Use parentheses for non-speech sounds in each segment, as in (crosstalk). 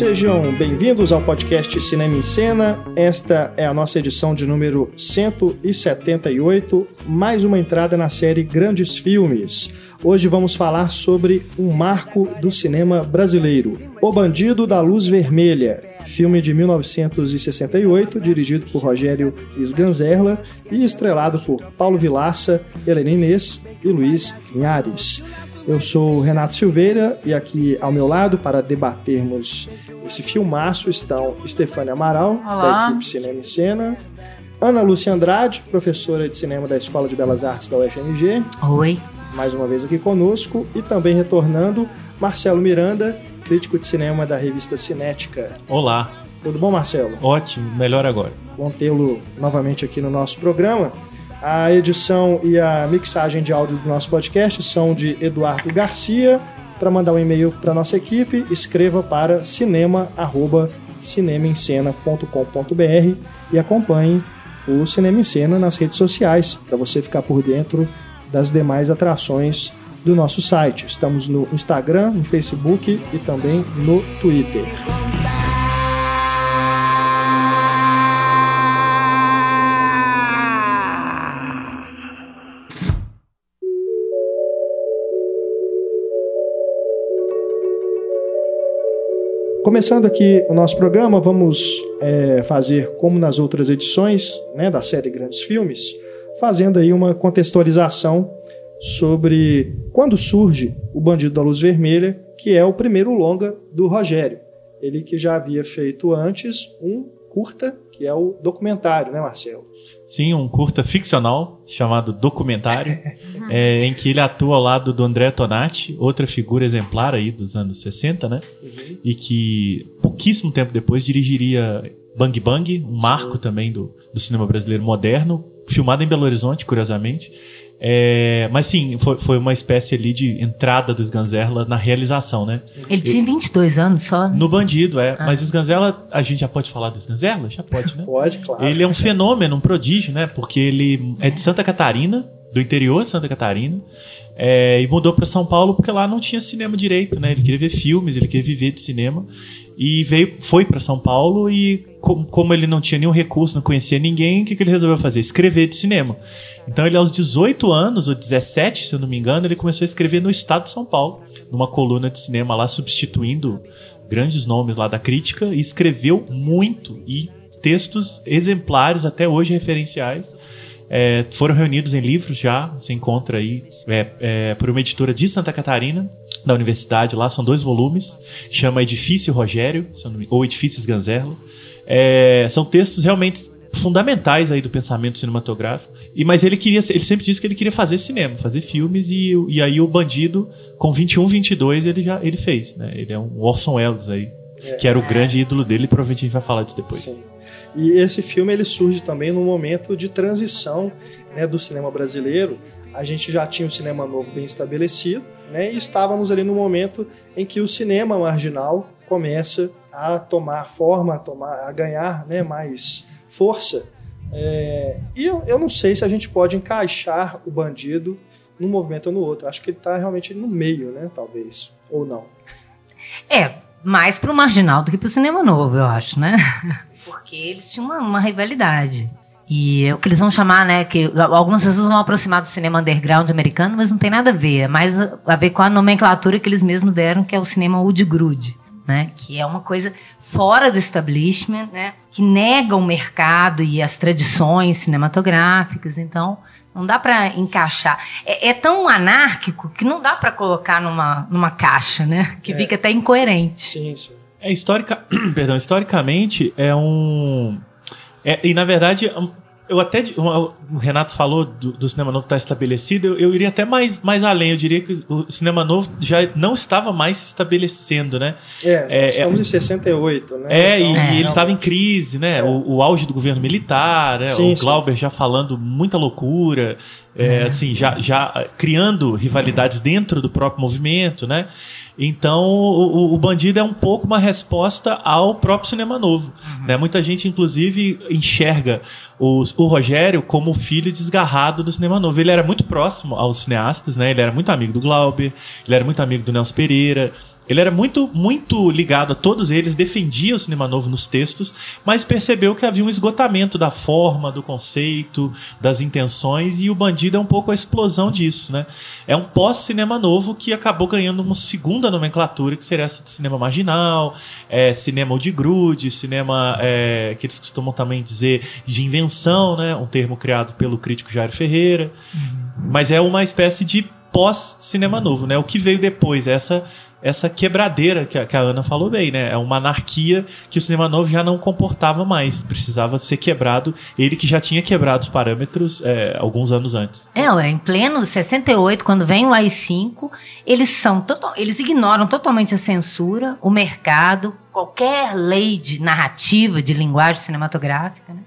sejam bem-vindos ao podcast Cinema em Cena. Esta é a nossa edição de número 178, mais uma entrada na série Grandes Filmes. Hoje vamos falar sobre um marco do cinema brasileiro, O Bandido da Luz Vermelha, filme de 1968, dirigido por Rogério Sganzerla e estrelado por Paulo Vilaça, Helena Inês e Luiz Linhares. Eu sou Renato Silveira e aqui ao meu lado para debatermos esse filmaço estão Stefânia Amaral, Olá. da equipe Cinema em Cena, Ana Lúcia Andrade, professora de cinema da Escola de Belas Artes da UFMG, Oi. mais uma vez aqui conosco, e também retornando, Marcelo Miranda, crítico de cinema da revista Cinética. Olá, Tudo bom, Marcelo? ótimo, melhor agora. Bom tê-lo novamente aqui no nosso programa. A edição e a mixagem de áudio do nosso podcast são de Eduardo Garcia. Para mandar um e-mail para nossa equipe, escreva para cinema@cinemaencena.com.br e acompanhe o Cinema em Cena nas redes sociais para você ficar por dentro das demais atrações do nosso site. Estamos no Instagram, no Facebook e também no Twitter. Começando aqui o nosso programa, vamos é, fazer como nas outras edições né, da série Grandes Filmes, fazendo aí uma contextualização sobre quando surge o Bandido da Luz Vermelha, que é o primeiro longa do Rogério. Ele que já havia feito antes um curta, que é o documentário, né, Marcelo? Sim, um curta ficcional chamado Documentário, (laughs) é, em que ele atua ao lado do André Tonati, outra figura exemplar aí dos anos 60, né? E que pouquíssimo tempo depois dirigiria Bang Bang, um Sim. marco também do, do cinema brasileiro moderno, filmado em Belo Horizonte, curiosamente. É, mas sim, foi, foi uma espécie ali de entrada do Sganzerla na realização, né? Ele tinha 22 anos só. né? No Bandido, é. Ah. Mas o Sganzerla, a gente já pode falar do Sganzerla? Já pode, né? Pode, claro. Ele é um fenômeno, um prodígio, né? Porque ele é de Santa Catarina, do interior de Santa Catarina, é, e mudou para São Paulo porque lá não tinha cinema direito, né? Ele queria ver filmes, ele queria viver de cinema e veio, foi para São Paulo e com- como ele não tinha nenhum recurso, não conhecia ninguém, o que, que ele resolveu fazer? Escrever de cinema. Então ele aos 18 anos ou 17, se eu não me engano, ele começou a escrever no Estado de São Paulo, numa coluna de cinema lá substituindo grandes nomes lá da crítica e escreveu muito e textos exemplares até hoje referenciais. É, foram reunidos em livros já, você encontra aí é, é, por uma editora de Santa Catarina, da universidade lá, são dois volumes, chama Edifício Rogério, se ou Edifícios Ganzerla. É, são textos realmente fundamentais aí do pensamento cinematográfico. E mas ele queria, ele sempre disse que ele queria fazer cinema, fazer filmes e, e aí o bandido com 21, 22 ele já ele fez, né? Ele é um Orson Welles aí, que era o grande ídolo dele, e provavelmente a gente vai falar disso depois. Sim. E esse filme ele surge também num momento de transição né, do cinema brasileiro. A gente já tinha o cinema novo bem estabelecido, né, e estávamos ali no momento em que o cinema marginal começa a tomar forma, a, tomar, a ganhar né, mais força. É, e eu, eu não sei se a gente pode encaixar o bandido num movimento ou no outro. Acho que ele está realmente no meio, né, talvez, ou não. É, mais pro marginal do que pro cinema novo, eu acho, né? (laughs) Porque eles tinham uma, uma rivalidade. E é o que eles vão chamar, né? Que algumas pessoas vão aproximar do cinema underground americano, mas não tem nada a ver. É mais a, ver com a nomenclatura que eles mesmos deram, que é o cinema Wood Grude. Né, que é uma coisa fora do establishment, né, que nega o mercado e as tradições cinematográficas. Então, não dá para encaixar. É, é tão anárquico que não dá para colocar numa, numa caixa, né? Que É. fica até incoerente. Sim, sim. É histórica, (clears throat) perdão, historicamente é um é- e na verdade eu até o Renato falou do, do cinema novo estar estabelecido, eu, eu iria até mais, mais além, eu diria que o cinema novo já não estava mais se estabelecendo, né? É, É, estamos em 68, né? É, e, Então, e ele estava em crise, né? É. O, o auge do governo militar, né? Sim, o Glauber já falando muita loucura, é, assim, já, já criando rivalidades dentro do próprio movimento, né? Então, o, o- o Bandido é um pouco uma resposta ao próprio cinema novo. Né? Muita gente, inclusive, enxerga o, o Rogério como filho desgarrado do cinema novo. Ele era muito próximo aos cineastas, né? Ele era muito amigo do Glauber, ele era muito amigo do Nelson Pereira. Ele era muito, muito ligado a todos eles, defendia o cinema novo nos textos, mas percebeu que havia um esgotamento da forma, do conceito, das intenções, e o Bandido é um pouco a explosão disso, né? É um pós-cinema novo que acabou ganhando uma segunda nomenclatura, que seria essa de cinema marginal, é, cinema de grude, cinema é, que eles costumam também dizer de invenção, né? Um termo criado pelo crítico Jair Ferreira. Uhum. Mas é uma espécie de pós-cinema novo, né? O que veio depois, essa essa quebradeira que a, que a, Ana falou bem, né? É uma anarquia que o cinema novo já não comportava mais, precisava ser quebrado. Ele que já tinha quebrado os parâmetros é, alguns anos antes. É, em pleno 68, quando vem o AI-5, eles são total, eles ignoram totalmente a censura, o mercado, qualquer lei de narrativa, de linguagem cinematográfica. Né?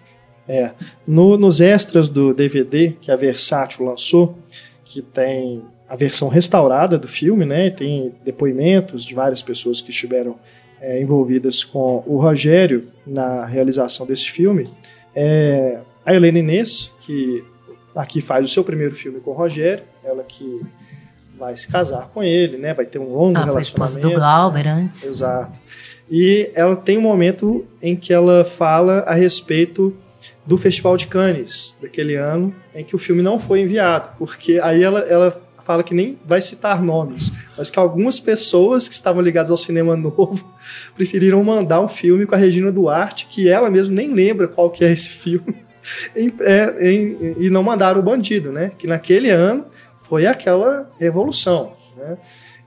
É, no, nos extras do DVD que a Versátil lançou, que tem a versão restaurada do filme, né? Tem depoimentos de várias pessoas que estiveram é, envolvidas com o Rogério na realização desse filme. É, a Helena Inês, que aqui faz o seu primeiro filme com o Rogério, ela que vai se casar com ele, né? Vai ter um longo ela relacionamento. Foi do Glauber antes. Exato. E ela tem um momento em que ela fala a respeito do Festival de Cannes daquele ano, em que o filme não foi enviado, porque aí ela, ela fala que nem vai citar nomes, mas que algumas pessoas que estavam ligadas ao cinema (laughs) novo preferiram mandar um filme com a Regina Duarte, que ela mesmo nem lembra qual que é esse filme, (laughs) em, é, em, e não mandaram o Bandido, né? Que naquele ano foi aquela revolução, né?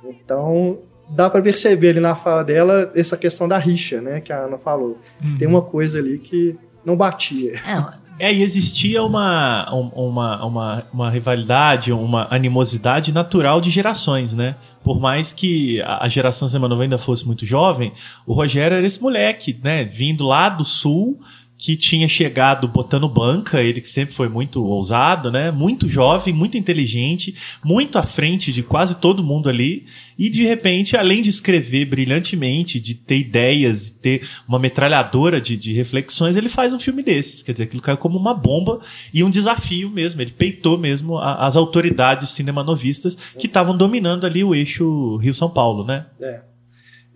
Então dá para perceber ali na fala dela essa questão da rixa, né? Que a Ana falou. Uhum. Tem uma coisa ali que não batia. É, é, e existia uma, uma, uma, uma rivalidade, uma animosidade natural de gerações, né? Por mais que a geração Zemanova ainda fosse muito jovem, o Rogério era esse moleque, né? Vindo lá do sul, que tinha chegado botando banca, ele que sempre foi muito ousado, né? Muito jovem, muito inteligente, muito à frente de quase todo mundo ali. E de repente, além de escrever brilhantemente, de ter ideias, de ter uma metralhadora de, de reflexões, ele faz um filme desses. Quer dizer, aquilo caiu como uma bomba e um desafio mesmo. Ele peitou mesmo a, as autoridades cinemanovistas que estavam dominando ali o eixo Rio-São Paulo, né? É.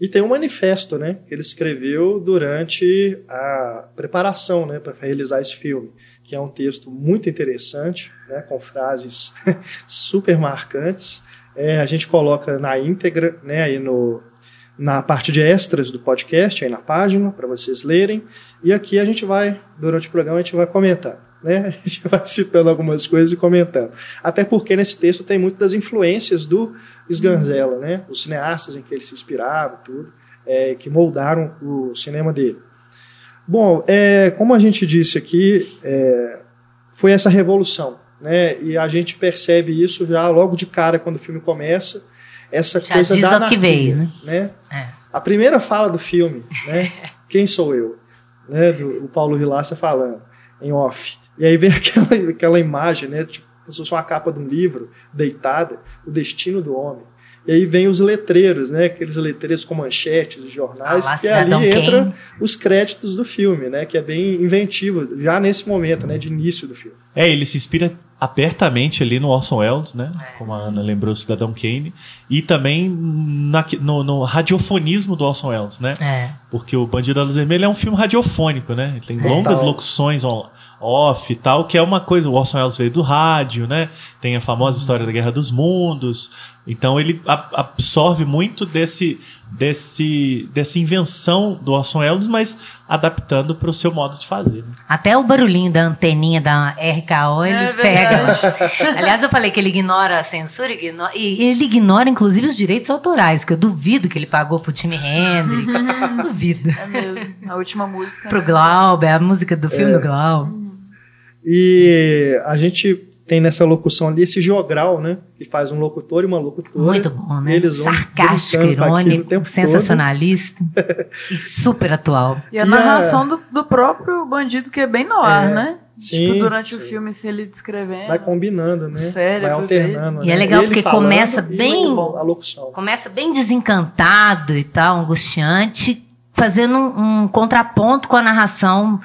E tem um manifesto, né, que ele escreveu durante a preparação, né, para realizar esse filme, que é um texto muito interessante, né, com frases (laughs) super marcantes. É, a gente coloca na íntegra, né, aí no, na parte de extras do podcast, aí na página, para vocês lerem. E aqui a gente vai, durante o programa, a gente vai comentar né? A gente vai citando algumas coisas e comentando. Até porque nesse texto tem muito das influências do Sganzella, né? Os cineastas em que ele se inspirava e tudo, é, que moldaram o cinema dele. Bom, é, como a gente disse aqui, é, foi essa revolução, né? E a gente percebe isso já logo de cara quando o filme começa, essa já coisa diz da anarquia, que veio, né? né? É. A primeira fala do filme, né? (laughs) Quem sou eu? Né? Do, o Paulo Vilaça falando em off. E aí vem (laughs) aquela, aquela imagem, né? Tipo, como se fosse uma capa de um livro, deitada, o destino do homem. E aí vem os letreiros, né? Aqueles letreiros com manchetes de jornais, ah, que ali entra os créditos do filme, né? Que é bem inventivo, já nesse momento, né? De início do filme. É, ele se inspira apertamente ali no Orson Welles, né? É. Como a Ana lembrou, o Cidadão Kane. E também na, no, no, radiofonismo do Orson Welles, né? É. Porque o Bandido da Luz Vermelha é um filme radiofônico, né? Ele tem é. longas locuções online off e tal, que é uma coisa, o Orson Welles veio do rádio, né? Tem a famosa uhum. história da Guerra dos Mundos. Então ele absorve muito desse, desse, dessa invenção do Orson Welles, mas adaptando para o seu modo de fazer. Né? Até o barulhinho da anteninha da RKO ele é pega. (laughs) Aliás, eu falei que ele ignora a censura, ignora, e ele ignora inclusive os direitos autorais, que eu duvido que ele pagou pro Jimi Hendrix. duvido. É mesmo. A última música. Pro né? Glauber, a música do filme é. do Glauber. E a gente tem nessa locução ali esse jogral, né? Que faz um locutor e uma locutora. Muito bom, né? Eles Sarcástico, irônico, sensacionalista e (laughs) super atual. E a e narração a... Do, do, próprio bandido, que é bem no ar, é, né? Sim, tipo, durante sim. o filme, se ele descrevendo. Vai combinando, né? Sério, vai alternando. E é né? é legal porque começa bem. A locução. Começa bem desencantado e tal, angustiante, fazendo um, um contraponto com a narração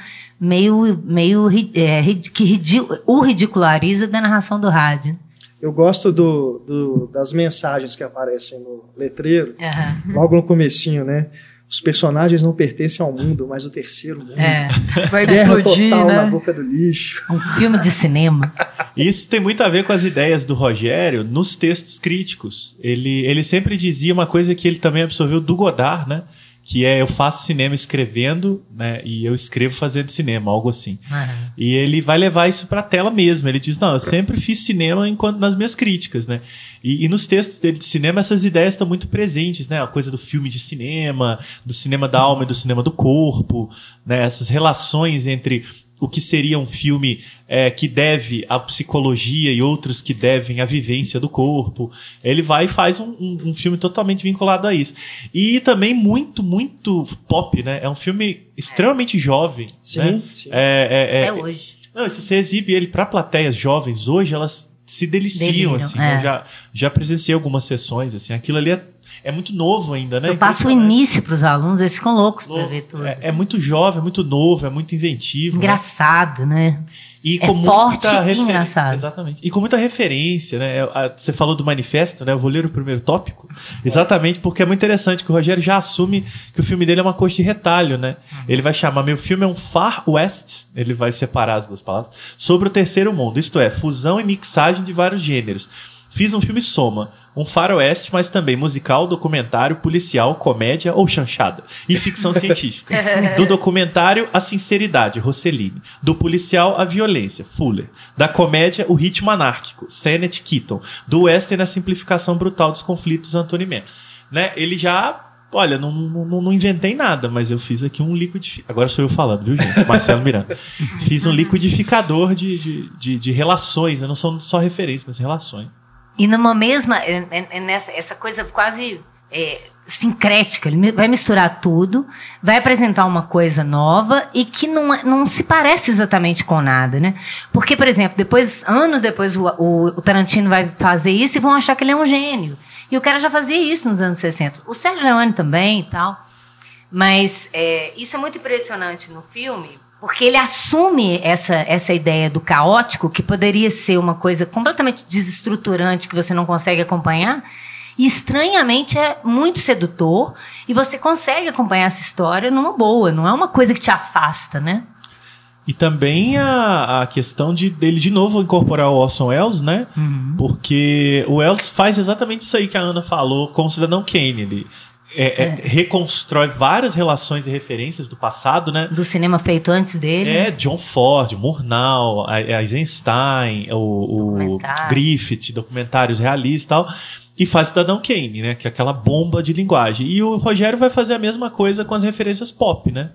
meio, meio é, que ridi o ridiculariza da narração do rádio. Eu gosto do, do- das mensagens que aparecem no letreiro, Aham. logo no comecinho, né? Os personagens não pertencem ao mundo, mas o terceiro mundo. É. Vai Guerra explodir, total na né? boca do lixo. Um filme de cinema. Isso tem muito a ver com as ideias do Rogério nos textos críticos. Ele, ele sempre dizia uma coisa que ele também absorveu do Godard, né? Que é eu faço cinema escrevendo, né? E eu escrevo fazendo cinema, algo assim. Aham. E ele vai levar isso pra tela mesmo. Ele diz: Não, eu sempre fiz cinema enquanto nas minhas críticas, né? E, e nos textos dele de cinema, essas ideias estão muito presentes, né? A coisa do filme de cinema, do cinema da alma e do cinema do corpo, né? Essas relações entre o que seria um filme é, que deve à psicologia e outros que devem à vivência do corpo. Ele vai e faz um, um- um filme totalmente vinculado a isso. E também muito, muito pop, né? É um filme extremamente jovem. Sim, né? sim. É, é, é, Até hoje. não, se você exibe ele para plateias jovens hoje, elas se deliciam, Deliram, assim. é. Eu já, já presenciei algumas sessões, assim. Aquilo ali é, é muito novo ainda, né? Eu passo o início pros alunos, eles ficam loucos Novo. ver tudo. É, é muito jovem, é muito novo, é muito inventivo. né? Engraçado, né? E É com forte muita e engraçado. Exatamente. E com muita referência, né? A- Você falou do manifesto, né? Eu vou ler o primeiro tópico. Exatamente porque é muito interessante que o Rogério já assume que o filme dele é uma coxa de retalho, né? Uhum. Ele vai chamar meu filme é um Far West, ele vai separar as duas palavras, sobre o terceiro mundo, isto é, fusão e mixagem de vários gêneros. Fiz um filme soma, um faroeste, mas também musical, documentário, policial, comédia ou chanchada. E ficção (laughs) científica. Do documentário, a sinceridade, Rossellini. Do policial, a violência, Fuller. Da comédia, o ritmo anárquico, Sennett Keaton. Do western, a simplificação brutal dos conflitos, Anthony Mann. Né? Ele já... Olha, não, não, não- inventei nada, mas eu fiz aqui um liquidificador. Agora sou eu falando, viu, gente? Marcelo Miranda. Fiz um liquidificador de, de, de, de relações, não são só referências, mas relações. E numa mesma, é- é- é nessa, essa coisa quase é, sincrética, ele vai misturar tudo, vai apresentar uma coisa nova e que não, não se parece exatamente com nada, né? Porque, por exemplo, depois, anos depois, o, o- o Tarantino vai fazer isso e vão achar que ele é um gênio. E o cara já fazia isso nos anos 60. O Sérgio Leone também e tal. Mas é, isso é muito impressionante no filme, porque ele assume essa, essa ideia do caótico, que poderia ser uma coisa completamente desestruturante que você não consegue acompanhar, e estranhamente é muito sedutor, e você consegue acompanhar essa história numa boa, não é uma coisa que te afasta, né? E também a, a questão de dele de novo incorporar o Orson Welles, né? Uhum. Porque o Welles faz exatamente isso aí que a Ana falou com o Cidadão Kane. Ele é- é- reconstrói várias relações e referências do passado, né? Do cinema feito antes dele. É, John Ford, Murnau, Eisenstein, o, o. Griffith, documentários realistas e tal. E faz Cidadão Kane, né? Que é aquela bomba de linguagem. E o Rogério vai fazer a mesma coisa com as referências pop, né?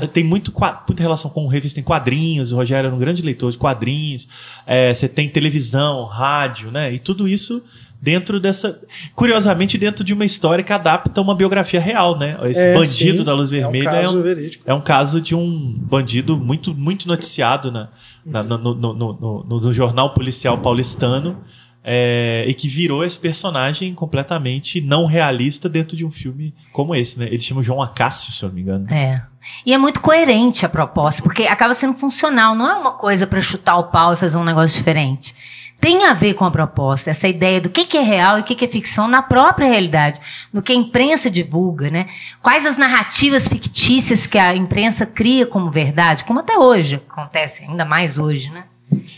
É. Tem muito, muita relação com revista em quadrinhos. O Rogério era um grande leitor de quadrinhos. É, você tem televisão, rádio, né? E tudo isso dentro dessa. Curiosamente, dentro de uma história que adapta uma biografia real, né? Esse É, bandido sim, da luz vermelha É um é um, caso verídico. é um caso de um bandido muito, muito noticiado na, na- no, no- no- no- no- no jornal policial paulistano é, e que virou esse personagem completamente não realista dentro de um filme como esse, né? Ele chama João Acácio, se eu não me engano. É. E é muito coerente a proposta, porque acaba sendo funcional, não é uma coisa para chutar o pau e fazer um negócio diferente. Tem a ver com a proposta, essa ideia do que, que é real e o que, que é ficção na própria realidade, no que a imprensa divulga, né? Quais as narrativas fictícias que a imprensa cria como verdade, como até hoje acontece, ainda mais hoje, né?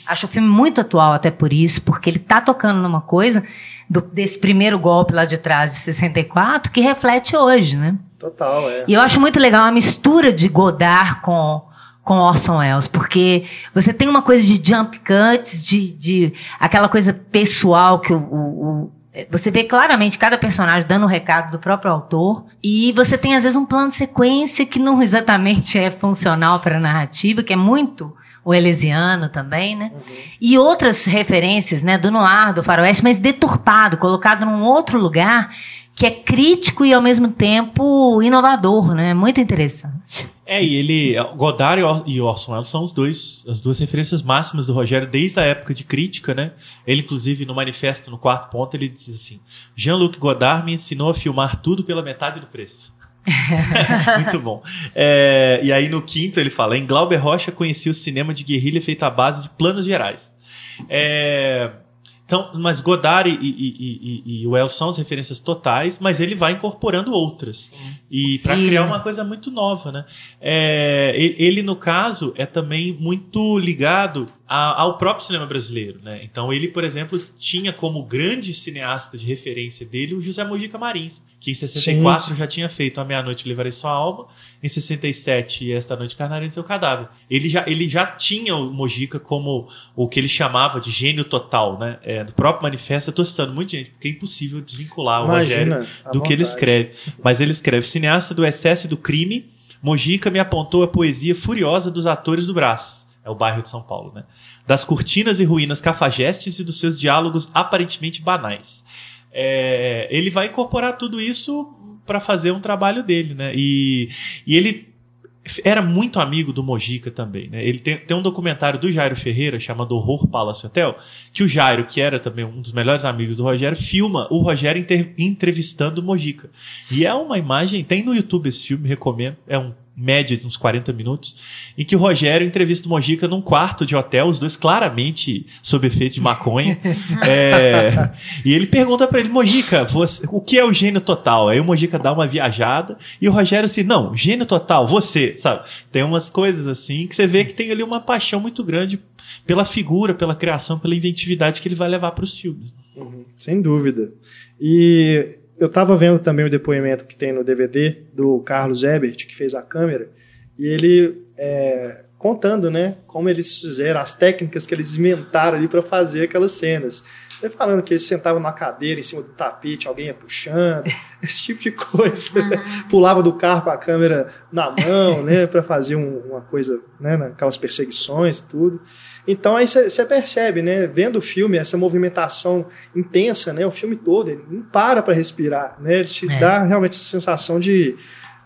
Acho o filme muito atual até por isso, porque ele tá tocando numa coisa do- desse primeiro golpe lá de trás de 64 que reflete hoje, né? Total, é. E eu acho muito legal a mistura de Godard com, com Orson Welles, porque você tem uma coisa de jump cuts, de, de aquela coisa pessoal que o, o- o- você vê claramente cada personagem dando o recado do próprio autor, e você tem às vezes um plano de sequência que não (laughs) exatamente é funcional para a narrativa, que é muito o Elesiano também, né? E outras referências, né, do noir, do faroeste, mas deturpado, colocado num outro lugar que é crítico e ao mesmo tempo inovador, né? Muito interessante. É, e ele. Godard e Or- Orson Welles são os dois, as duas referências máximas do Rogério desde a época de crítica, né? Ele, inclusive, no manifesto, no quarto ponto, ele diz assim: Jean-Luc Godard me ensinou a filmar tudo pela metade do preço. (laughs) Muito bom. É, e aí no quinto ele fala: em Glauber Rocha conheci o cinema de guerrilha feito à base de planos gerais. É, Então, mas Godard e, e, e, e, o El são as referências totais, mas ele vai incorporando outras. E para criar uma coisa muito nova, né? É, ele, no caso, é também muito ligado a, ao próprio cinema brasileiro, né? Então ele, por exemplo, tinha como grande cineasta de referência dele o José Mojica Marins, que em 64 sim, já tinha feito A Meia-Noite Levarei Sua Alma, em 67 Esta Noite Carnarei Seu Cadáver. Ele já, ele já tinha o Mojica como o que ele chamava de gênio total, né? É, do próprio manifesto, eu estou citando muita gente, porque é impossível desvincular Imagina, o Rogério do que ele escreve. Mas ele escreve cineasta do excesso e do crime, Mojica me apontou a poesia furiosa dos atores do Brás é o bairro de São Paulo, né? Das cortinas e ruínas cafajestes e dos seus diálogos aparentemente banais. É, ele vai incorporar tudo isso para fazer um trabalho dele, né? E, e ele era muito amigo do Mojica também, né? Ele tem, tem um documentário do Jairo Ferreira chamado Horror Palace Hotel, que o Jairo, que era também um dos melhores amigos do Rogério, filma o Rogério inter, entrevistando o Mojica. E é uma imagem, tem no YouTube esse filme, recomendo, é um média de uns 40 minutos, em que o Rogério entrevista o Mojica num quarto de hotel, os dois claramente sob efeito de maconha. (laughs) é, e ele pergunta para ele, Mojica, você, o que é o gênio total? Aí o Mojica dá uma viajada e o Rogério assim, não, gênio total, você, sabe? Tem umas coisas assim que você vê que tem ali uma paixão muito grande pela figura, pela criação, pela inventividade que ele vai levar para os filmes. Uhum, sem dúvida. E eu estava vendo também o depoimento que tem no DVD do Carlos Ebert, que fez a câmera, e ele é, contando, né, como eles fizeram, as técnicas que eles inventaram ali para fazer aquelas cenas. Ele falando que eles sentavam numa cadeira em cima do tapete, alguém ia puxando, (laughs) esse tipo de coisa. Né? Pulava do carro com a câmera na mão, né, para fazer um, uma coisa, né, naquelas perseguições e tudo. Então aí você percebe, né, vendo o filme, essa movimentação intensa, né, o filme todo, ele não para para respirar, né, ele te é. dá realmente essa sensação de,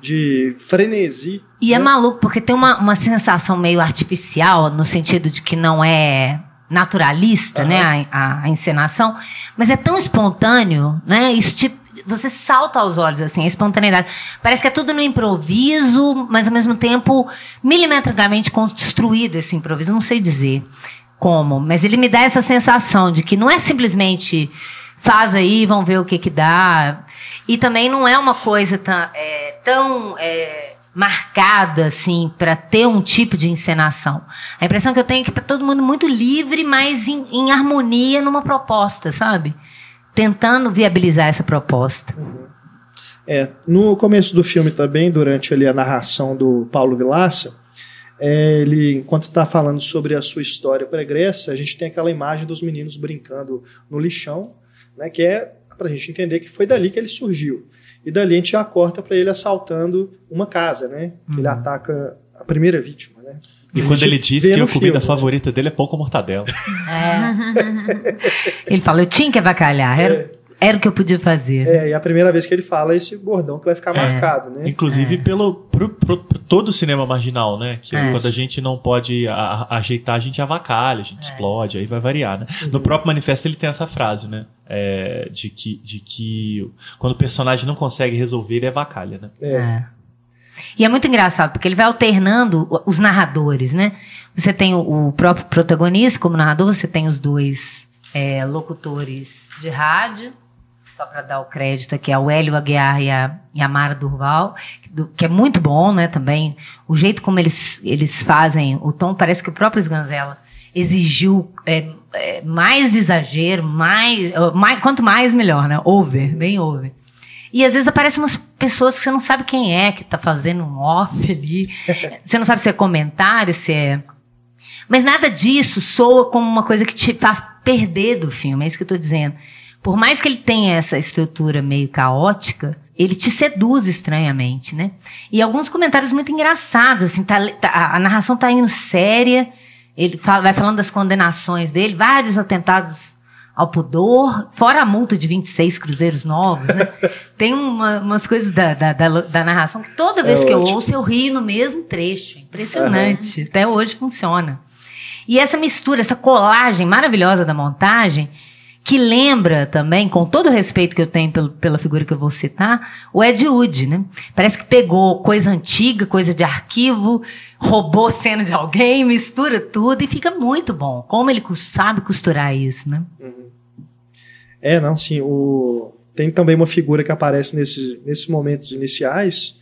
de frenesi. E é né? é maluco, porque tem uma, uma sensação meio artificial, no sentido de que não é naturalista, uhum. né, a, a, encenação, mas é tão espontâneo, né, isso te, você salta aos olhos, assim, a espontaneidade. Parece que é tudo no improviso, mas ao mesmo tempo milimetricamente construído esse improviso. Não sei dizer como, mas ele me dá essa sensação de que não é simplesmente faz aí, vão ver o que que dá. E também não é uma coisa tão, é, tão é, marcada assim para ter um tipo de encenação. A impressão que eu tenho é que tá todo mundo muito livre, mas em, em harmonia numa proposta, sabe? Tentando viabilizar essa proposta. Uhum. É, no começo do filme também, durante ali a narração do Paulo Vilaça, é, ele, enquanto está falando sobre a sua história pregressa, a gente tem aquela imagem dos meninos brincando no lixão, né, que é para a gente entender que foi dali que ele surgiu. E dali a gente já corta para ele assaltando uma casa, né? Uhum. Ele ataca a primeira vítima, né? E quando ele diz que a comida filme, favorita dele é pão com mortadela. É. (laughs) ele falou, eu tinha que avacalhar, era, é. era o que eu podia fazer. É, e é a primeira vez que ele fala esse bordão que vai ficar é. marcado, né? Inclusive é. pelo pro, pro, pro todo o cinema marginal, né? Que é. quando a gente não pode a, a, ajeitar, a gente avacalha, a gente é. explode, aí vai variar, né? Uhum. No próprio manifesto ele tem essa frase, né? de, que, de que quando o personagem não consegue resolver, ele avacalha, né? É. E é muito engraçado, porque ele vai alternando os narradores, né? Você tem o, próprio protagonista como narrador, você tem os dois é, locutores de rádio, só para dar o crédito aqui, é o Hélio Aguiar e a, e a Mara Durval, que é muito bom, né, também. O jeito como eles, eles fazem o tom, parece que o próprio Sganzella exigiu é, é, mais exagero, mais, mais, quanto mais melhor, né? Over, bem over. E às vezes aparecem umas pessoas que você não sabe quem é, que está fazendo um off ali. (laughs) você não sabe se é comentário, se é. Mas nada disso soa como uma coisa que te faz perder do filme, é isso que eu estou dizendo. Por mais que ele tenha essa estrutura meio caótica, ele te seduz estranhamente, né? E alguns comentários muito engraçados, assim, tá, tá, a narração tá indo séria, ele fala, vai falando das condenações dele, vários atentados ao pudor, fora a multa de 26 cruzeiros novos, né? (laughs) Tem uma, umas coisas da, da, da, da, narração que toda vez é que ótimo. eu ouço eu rio no mesmo trecho. Impressionante. Uhum. Até hoje funciona. E essa mistura, essa colagem maravilhosa da montagem, que lembra também, com todo o respeito que eu tenho pelo, pela figura que eu vou citar, o Ed Wood, né? Parece que pegou coisa antiga, coisa de arquivo, roubou cena de alguém, mistura tudo e fica muito bom. Como ele sabe costurar isso, né? Uhum. É, não, sim. O... Tem também uma figura que aparece nesses, nesses momentos iniciais.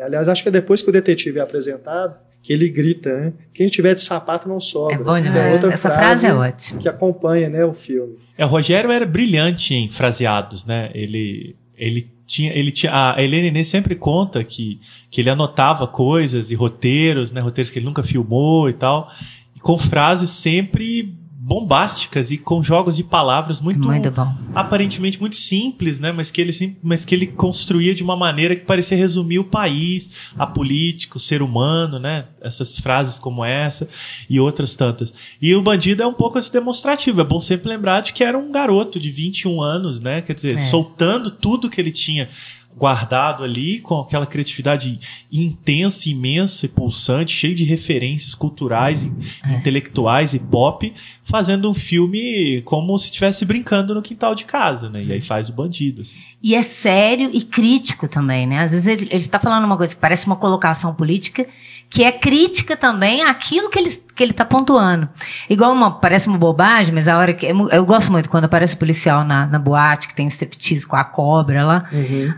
Aliás, acho que é depois que o detetive é apresentado, que ele grita, né? Quem estiver de sapato não sobra. É bom demais. outra Essa frase é ótima. Que acompanha né, o filme. É, o Rogério era brilhante em fraseados, né? Ele, ele tinha, ele tinha, a Helena Inês sempre conta que, que ele anotava coisas e roteiros, né? Roteiros que ele nunca filmou e tal, e com frases sempre bombásticas e com jogos de palavras muito, Muito bom. aparentemente muito simples, né? Mas que ele mas que ele construía de uma maneira que parecia resumir o país, a política, o ser humano, né? Essas frases como essa e outras tantas. E o bandido é um pouco esse demonstrativo. É bom sempre lembrar de que era um garoto de 21 anos, né? Quer dizer, É. soltando tudo que ele tinha guardado ali com aquela criatividade intensa, imensa e pulsante, cheio de referências culturais, e É. intelectuais e pop, fazendo um filme como se estivesse brincando no quintal de casa, né? E aí faz o bandido, assim. E é sério e crítico também, né? Às vezes ele, ele tá falando uma coisa que parece uma colocação política, que é crítica também àquilo que ele, que ele tá pontuando. Igual uma, parece uma bobagem, mas a hora que. Eu gosto muito quando aparece o policial na, na boate, que tem o striptease com a cobra lá.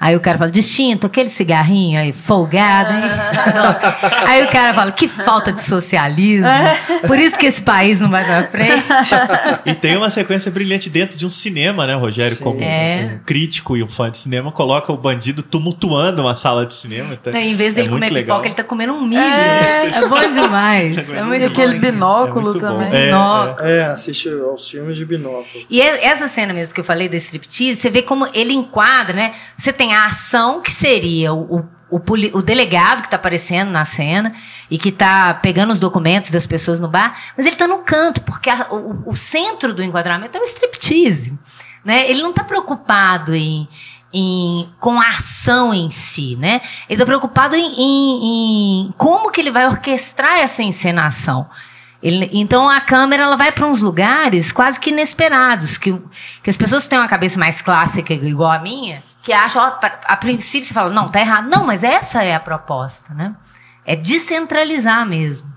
Aí o cara fala, distinto, aquele cigarrinho aí, folgado, hein? (laughs) aí o cara fala, que falta de socialismo. Por isso que esse país não vai pra frente. (laughs) E tem uma sequência brilhante dentro de um cinema, né? Rogério, Sim, como um- é. um crítico e um fã de cinema, coloca o bandido tumultuando uma sala de cinema. Então, Em vez dele é comer legal. pipoca, ele tá comendo um milho. É, bom demais. (laughs) É muito aquele bom. binóculo É também. É, Binóculo. É, assiste aos filmes de binóculo. E essa cena mesmo que eu falei da striptease, você vê como ele enquadra, né? Você tem a ação que seria o, o, o poli- o delegado que tá aparecendo na cena e que tá pegando os documentos das pessoas no bar, mas ele tá no canto, porque a- o, o centro do enquadramento é o striptease. Né? Ele não tá preocupado em, em- com a ação em si, né? Ele tá preocupado em, em- em como que ele vai orquestrar essa encenação. Ele- então a câmera ela vai para uns lugares quase que inesperados, que, que as pessoas que têm uma cabeça mais clássica igual a minha, que acham, ó, a princípio você fala, não, tá errado. Não, mas essa é a proposta, né? É descentralizar mesmo.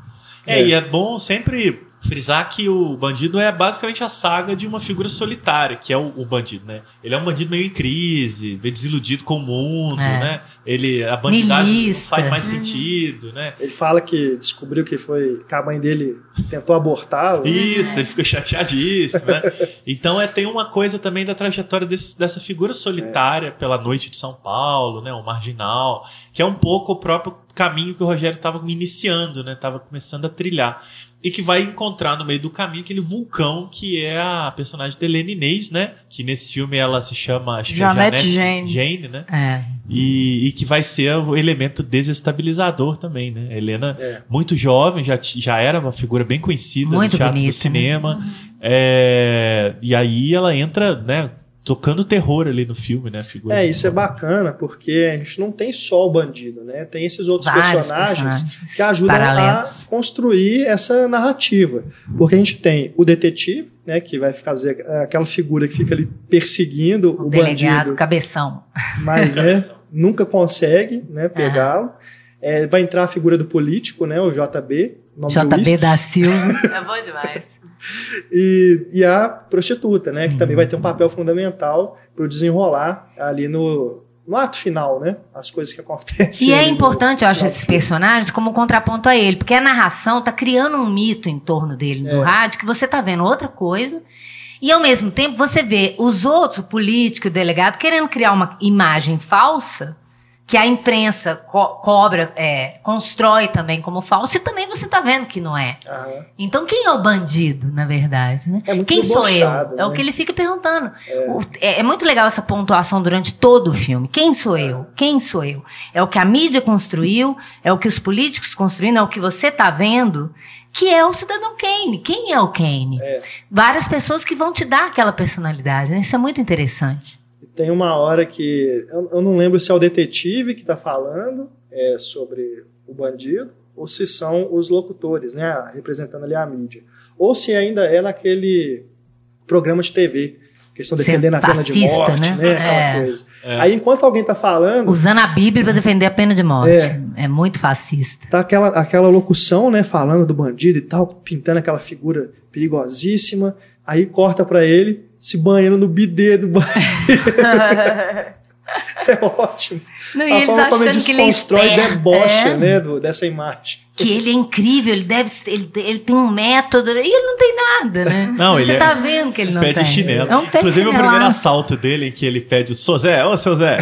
É, e é bom sempre frisar que o bandido é basicamente a saga de uma figura solitária, que é o, o bandido, né? Ele é um bandido meio em crise, meio desiludido com o mundo, É. né? Ele, a bandidagem não faz mais sentido, né? Ele fala que descobriu que foi que a mãe dele tentou abortá-lo. né? Isso, ele fica chateadíssimo, né? Então é, tem uma coisa também da trajetória desse- dessa figura solitária pela noite de São Paulo, né? O marginal, que é um pouco o próprio caminho que o Rogério estava iniciando, né? Tava começando a trilhar. E que vai encontrar no meio do caminho aquele vulcão que é a personagem de Helena Inês, né? Que nesse filme ela se chama acho que é Janete Janete Jane. Jane, né? É. E, e que vai ser o elemento desestabilizador também, né? A Helena, É. muito jovem, já, já era uma figura bem conhecida Muito no teatro bonita, do cinema. É, e aí ela entra, né? Tocando terror ali no filme, né? Figura É, isso é bacana, porque a gente não tem só o bandido, né? Tem esses outros personagens, personagens que ajudam paralelos. a construir essa narrativa. Porque a gente tem o detetive, né? Que vai fazer aquela figura que fica ali perseguindo O, o, delegado, bandido, cabeção. mas né, nunca consegue né, pegá-lo. É, vai entrar a figura do político, né? O JB, nome do JB da Silva. É bom demais. E, e a prostituta, né? Que também vai ter um papel fundamental para o desenrolar ali no, no ato final, né? As coisas que acontecem. E é ali no importante, eu acho, esses personagens como contraponto a ele, porque a narração tá criando um mito em torno dele no É. rádio, que você tá vendo outra coisa, e ao mesmo tempo você vê os outros, o político, o delegado, querendo criar uma imagem falsa, que a imprensa co- cobra, é, constrói também como falsa, e também você tá vendo que não é. Aham. Então quem é o bandido, na verdade? Né? É Quem sou eu? debochado, É o né? que ele fica perguntando. O- É. é muito legal essa pontuação durante todo o filme. Quem sou eu? Quem sou eu? É o que a mídia construiu, é o que os políticos construíram, é o que você está vendo, que é o cidadão Kane. Quem é o Kane? É. Várias pessoas que vão te dar aquela personalidade. né? Isso é muito interessante. Tem uma hora que. Eu, eu não lembro se é o detetive que está falando é, sobre o bandido, ou se são os locutores, né? Representando ali a mídia. Ou se ainda é naquele programa de TV que estão defendendo a pena de morte, né? né? Aquela É. coisa. Aí enquanto alguém tá falando, Usando a Bíblia para defender a pena de morte. É. É, muito fascista. tá aquela, aquela locução, né, falando do bandido e tal, pintando aquela figura perigosíssima. Aí corta pra ele se banhando no bidê do banheiro. (laughs) é ótimo. Não, e a eles forma como ele ele é desconstrói e esperto, debocha, é. né, do- dessa imagem. Que ele é incrível, ele deve ser- ele, ele tem um método, e ele não tem nada, né? (laughs) Não, ele Você é- tá vendo que ele não pé tem. de chinelo. É um pé Inclusive, de o primeiro assalto dele, em que ele pede o seu Zé, ô seu Zé.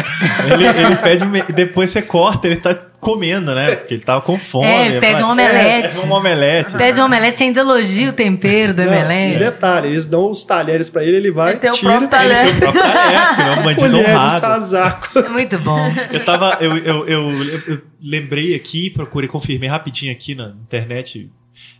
Ele, ele pede, me- depois você corta, ele tá comendo, né? Porque ele tava com fome. É, pede um omelete. É, um omelete. Pede um omelete, você ainda elogia o tempero do Não, omelete. detalhe, eles dão os talheres pra ele, ele vai, Ele tem o tira, próprio talher. Ele tem o próprio tarefa, é um bandido honrado. casacos. É muito bom. Eu tava. Eu, eu, eu, eu lembrei aqui, procurei, confirmei rapidinho aqui na internet.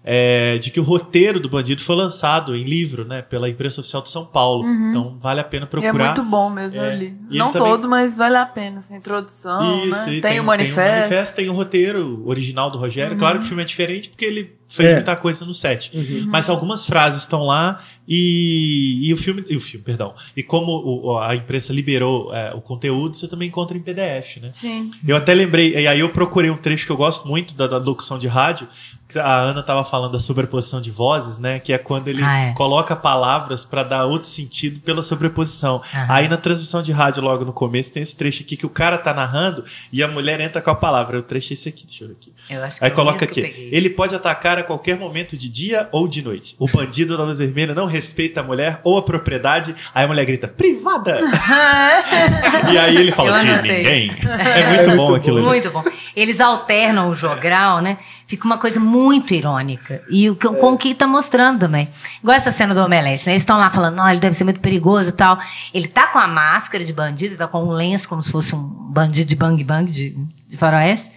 É, de que o roteiro do bandido foi lançado em livro, né, pela imprensa oficial de São Paulo. Então vale a pena E é procurar. muito bom mesmo É. ali. Não também- todo, mas vale a pena. Essa introdução, Isso, né? e Tem, o Tem o manifesto. manifesto, tem o roteiro original do Rogério. Uhum. Claro que o filme é diferente porque ele fez É. muita coisa no set. Uhum. Mas algumas frases estão lá e, e o filme, e o filme, perdão. E como o- a imprensa liberou é, o conteúdo, você também encontra em PDF, né? Sim. Eu até lembrei, e aí eu procurei um trecho que eu gosto muito da, da locução de rádio. que A Ana estava falando da sobreposição de vozes, né? Que é quando ele Ah, é. coloca palavras para dar outro sentido pela sobreposição. Aí na transmissão de rádio, logo no começo, tem esse trecho aqui que o cara tá narrando e a mulher entra com a palavra. O trecho é esse aqui, deixa eu ver aqui. Eu acho que Aí é coloca aqui: eu ele pode atacar a qualquer momento de dia ou de noite. O bandido da luz vermelha não respeita a mulher ou a propriedade. Aí a mulher grita: privada! (laughs) (laughs) e aí ele fala: de ninguém. (laughs) É muito, É bom muito aquilo. Muito bom. Eles alternam o jogral, né? Fica uma coisa muito irônica. E o que, com o que tá mostrando também. Igual essa cena do Omelete, né? Eles estão lá falando, não, ele deve ser muito perigoso e tal. Ele tá com a máscara de bandido, tá com um lenço como se fosse um bandido de bang bang de, de faroeste.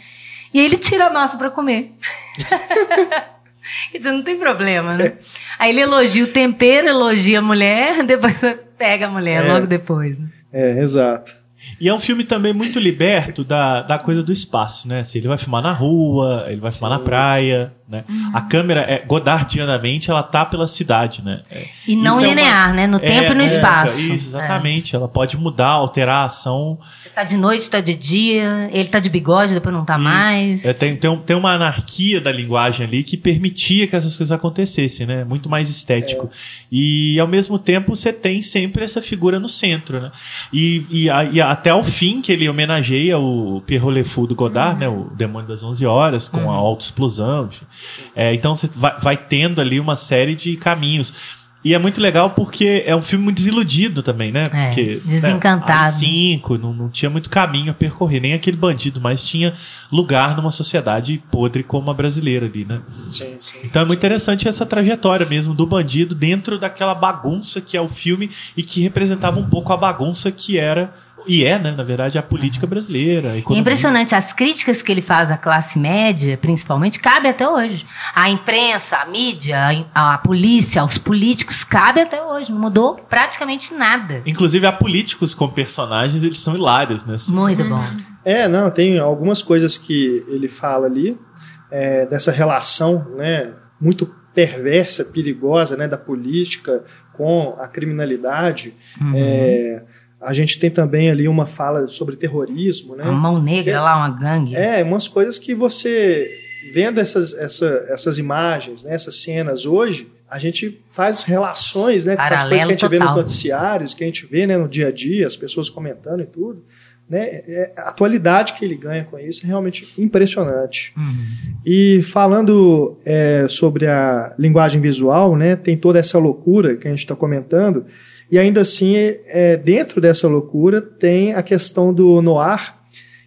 E aí ele tira a massa pra comer. (laughs) Quer dizer, não tem problema, né? Aí ele elogia o tempero, elogia a mulher, (laughs) depois pega a mulher É. logo depois. né? É, exato. E é um filme também muito liberto da, da coisa do espaço, né? Assim, ele vai filmar na rua, ele vai filmar na Sim. praia, né? A câmera, é, godardianamente, ela tá pela cidade, né? É, E não Isso é uma- linear, né? No tempo e no é, espaço. Isso, exatamente. Ela pode mudar, alterar a ação. É. Tá de noite, tá de dia, ele tá de bigode, depois não tá Isso. mais. É, tem, tem, um- tem uma anarquia da linguagem ali que permitia que essas coisas acontecessem, né? Muito mais estético. E ao mesmo tempo você tem sempre essa figura no centro, né? E, e, a- e até o fim que ele homenageia o Pierrot Le Fou do Godard, né? O Demônio das 11 Horas, com a autoexplosão. enfim. É, então você vai, vai tendo ali uma série de caminhos. E é muito legal porque é um filme muito desiludido também, né? É, Porque, desencantado. Né, cinco, não, não tinha muito caminho a percorrer, nem aquele bandido, mas tinha lugar numa sociedade podre como a brasileira ali, né? Sim, sim. Então é muito interessante essa trajetória mesmo do bandido dentro daquela bagunça que é o filme e que representava um pouco a bagunça que era, e é, né, na verdade, a política brasileira. A é economia. impressionante, as críticas que ele faz à classe média, principalmente, cabe até hoje. A imprensa, a mídia, a, a polícia, os políticos, cabe até hoje. Não mudou praticamente nada. Inclusive, há políticos como personagens, eles são hilários, né? Muito bom. É, não, tem algumas coisas que ele fala ali, é, dessa relação, né, muito perversa, perigosa, né, da política com a criminalidade. Uhum. É, a gente tem também ali uma fala sobre terrorismo, né? Uma mão negra lá, uma gangue. É, umas coisas que você, vendo essas, essa, essas imagens, né, essas cenas hoje, a gente faz relações né, com as coisas que a gente vê nos total. noticiários, que a gente vê né, no dia a dia, as pessoas comentando e tudo. Né, é- a atualidade que ele ganha com isso é realmente impressionante. Uhum. E falando é, sobre a linguagem visual, né, tem toda essa loucura que a gente está comentando, e ainda assim, é, dentro dessa loucura, tem a questão do noir,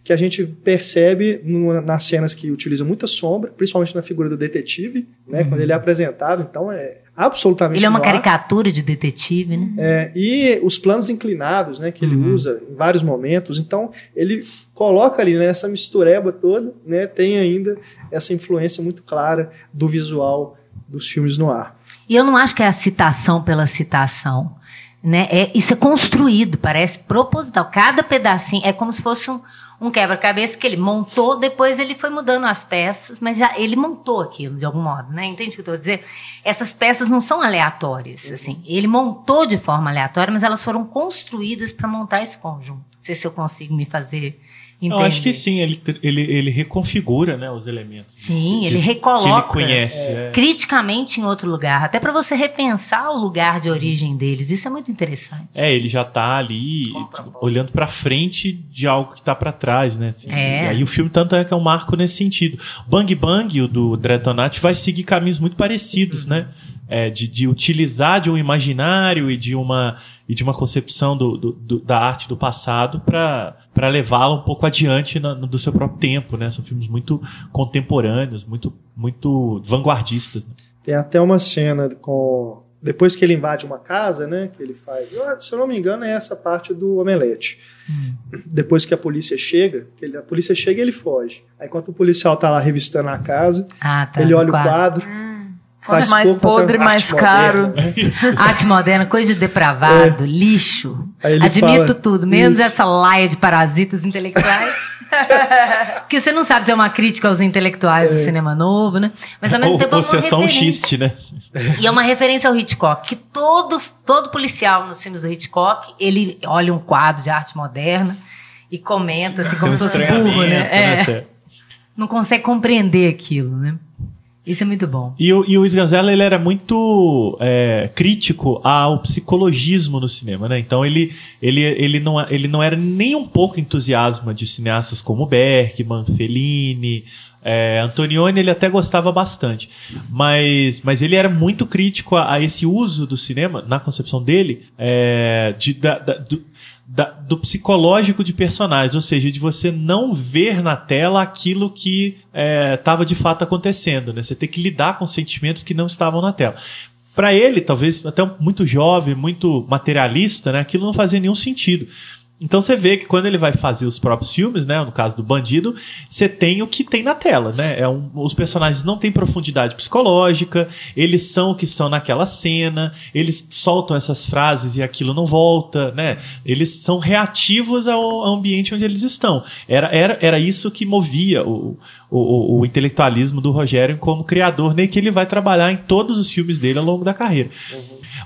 que a gente percebe no- nas cenas que utilizam muita sombra, principalmente na figura do detetive, né, quando ele é apresentado, então é absolutamente Ele é uma caricatura de detetive, né? É, e os planos inclinados, né, que ele Uhum. usa em vários momentos. Então, ele coloca ali nessa mistureba toda, né, tem ainda essa influência muito clara do visual dos filmes no ar. E eu não acho que é a citação pela citação. Né? É, isso é construído, parece proposital. Cada pedacinho é como se fosse um, um quebra-cabeça que ele montou, depois ele foi mudando as peças, mas já ele montou aquilo de algum modo, né? Entende o que eu estou dizendo? Essas peças não são aleatórias, assim. Ele montou de forma aleatória, mas elas foram construídas para montar esse conjunto. Não sei se eu consigo me fazer entender. Eu acho que sim, ele, ele, ele reconfigura né, os elementos. Sim, de- ele Que recoloca ele conhece. é. criticamente em outro lugar, até para você repensar o lugar de origem deles. Isso é muito interessante. É, ele já tá ali tipo, olhando pra frente de algo que tá pra trás, né? assim. É. E aí o filme tanto é que é um marco nesse sentido. Bang Bang, o do Dretonati, vai seguir caminhos muito parecidos, né? É, de, de utilizar de um imaginário e de uma, e de uma concepção do, do- do- da arte do passado para para levá-la um pouco adiante na- no, do seu próprio tempo, né? São filmes muito contemporâneos, muito, muito vanguardistas. Né? Tem até uma cena com. Depois que ele invade uma casa, né? Que ele faz. eu- Se eu não me engano, é essa parte do omelete. Depois que a polícia chega, que ele- a polícia chega e ele foge. Aí enquanto o policial tá lá revistando a casa, Ah, tá. ele olha o quadro. quadro. É mais pouco, faz podre, mais caro. né? (laughs) Arte moderna, coisa de depravado, lixo. Aí ele Admito fala, tudo, menos isso. essa laia de parasitas intelectuais. (laughs) Porque você não sabe se é uma crítica aos intelectuais do cinema novo, né? Mas ao mesmo Ou, tempo é ou uma se é só um referência. xiste, né? E é uma referência ao Hitchcock, que todo, todo policial nos filmes do Hitchcock, ele olha um quadro de arte moderna e comenta assim, como se fosse burro, né? É, Cê- não consegue compreender aquilo, né? Isso é muito bom. E, o- e o Sganzella, ele era muito é, crítico ao psicologismo no cinema, né? Então ele, ele, ele, não, ele não era nem um pouco entusiasma de cineastas como Bergman, Fellini, é, Antonioni ele até gostava bastante, mas, mas ele era muito crítico a, a esse uso do cinema, na concepção dele, é, de, da- da- do, da- do psicológico de personagens, ou seja, de você não ver na tela aquilo que estava de fato acontecendo, né? Você ter que lidar com sentimentos que não estavam na tela. Para ele, talvez até muito jovem, muito materialista, né? Aquilo não fazia nenhum sentido. Então você vê que quando ele vai fazer os próprios filmes, né, no caso do Bandido, você tem o que tem na tela, né? É um- os personagens não têm profundidade psicológica, eles são o que são naquela cena, eles soltam essas frases e aquilo não volta, né? Eles são reativos ao, ao ambiente onde eles estão. Era, era, era isso que movia o, o, o- o intelectualismo do Rogério como criador, né? Que ele vai trabalhar em todos os filmes dele ao longo da carreira.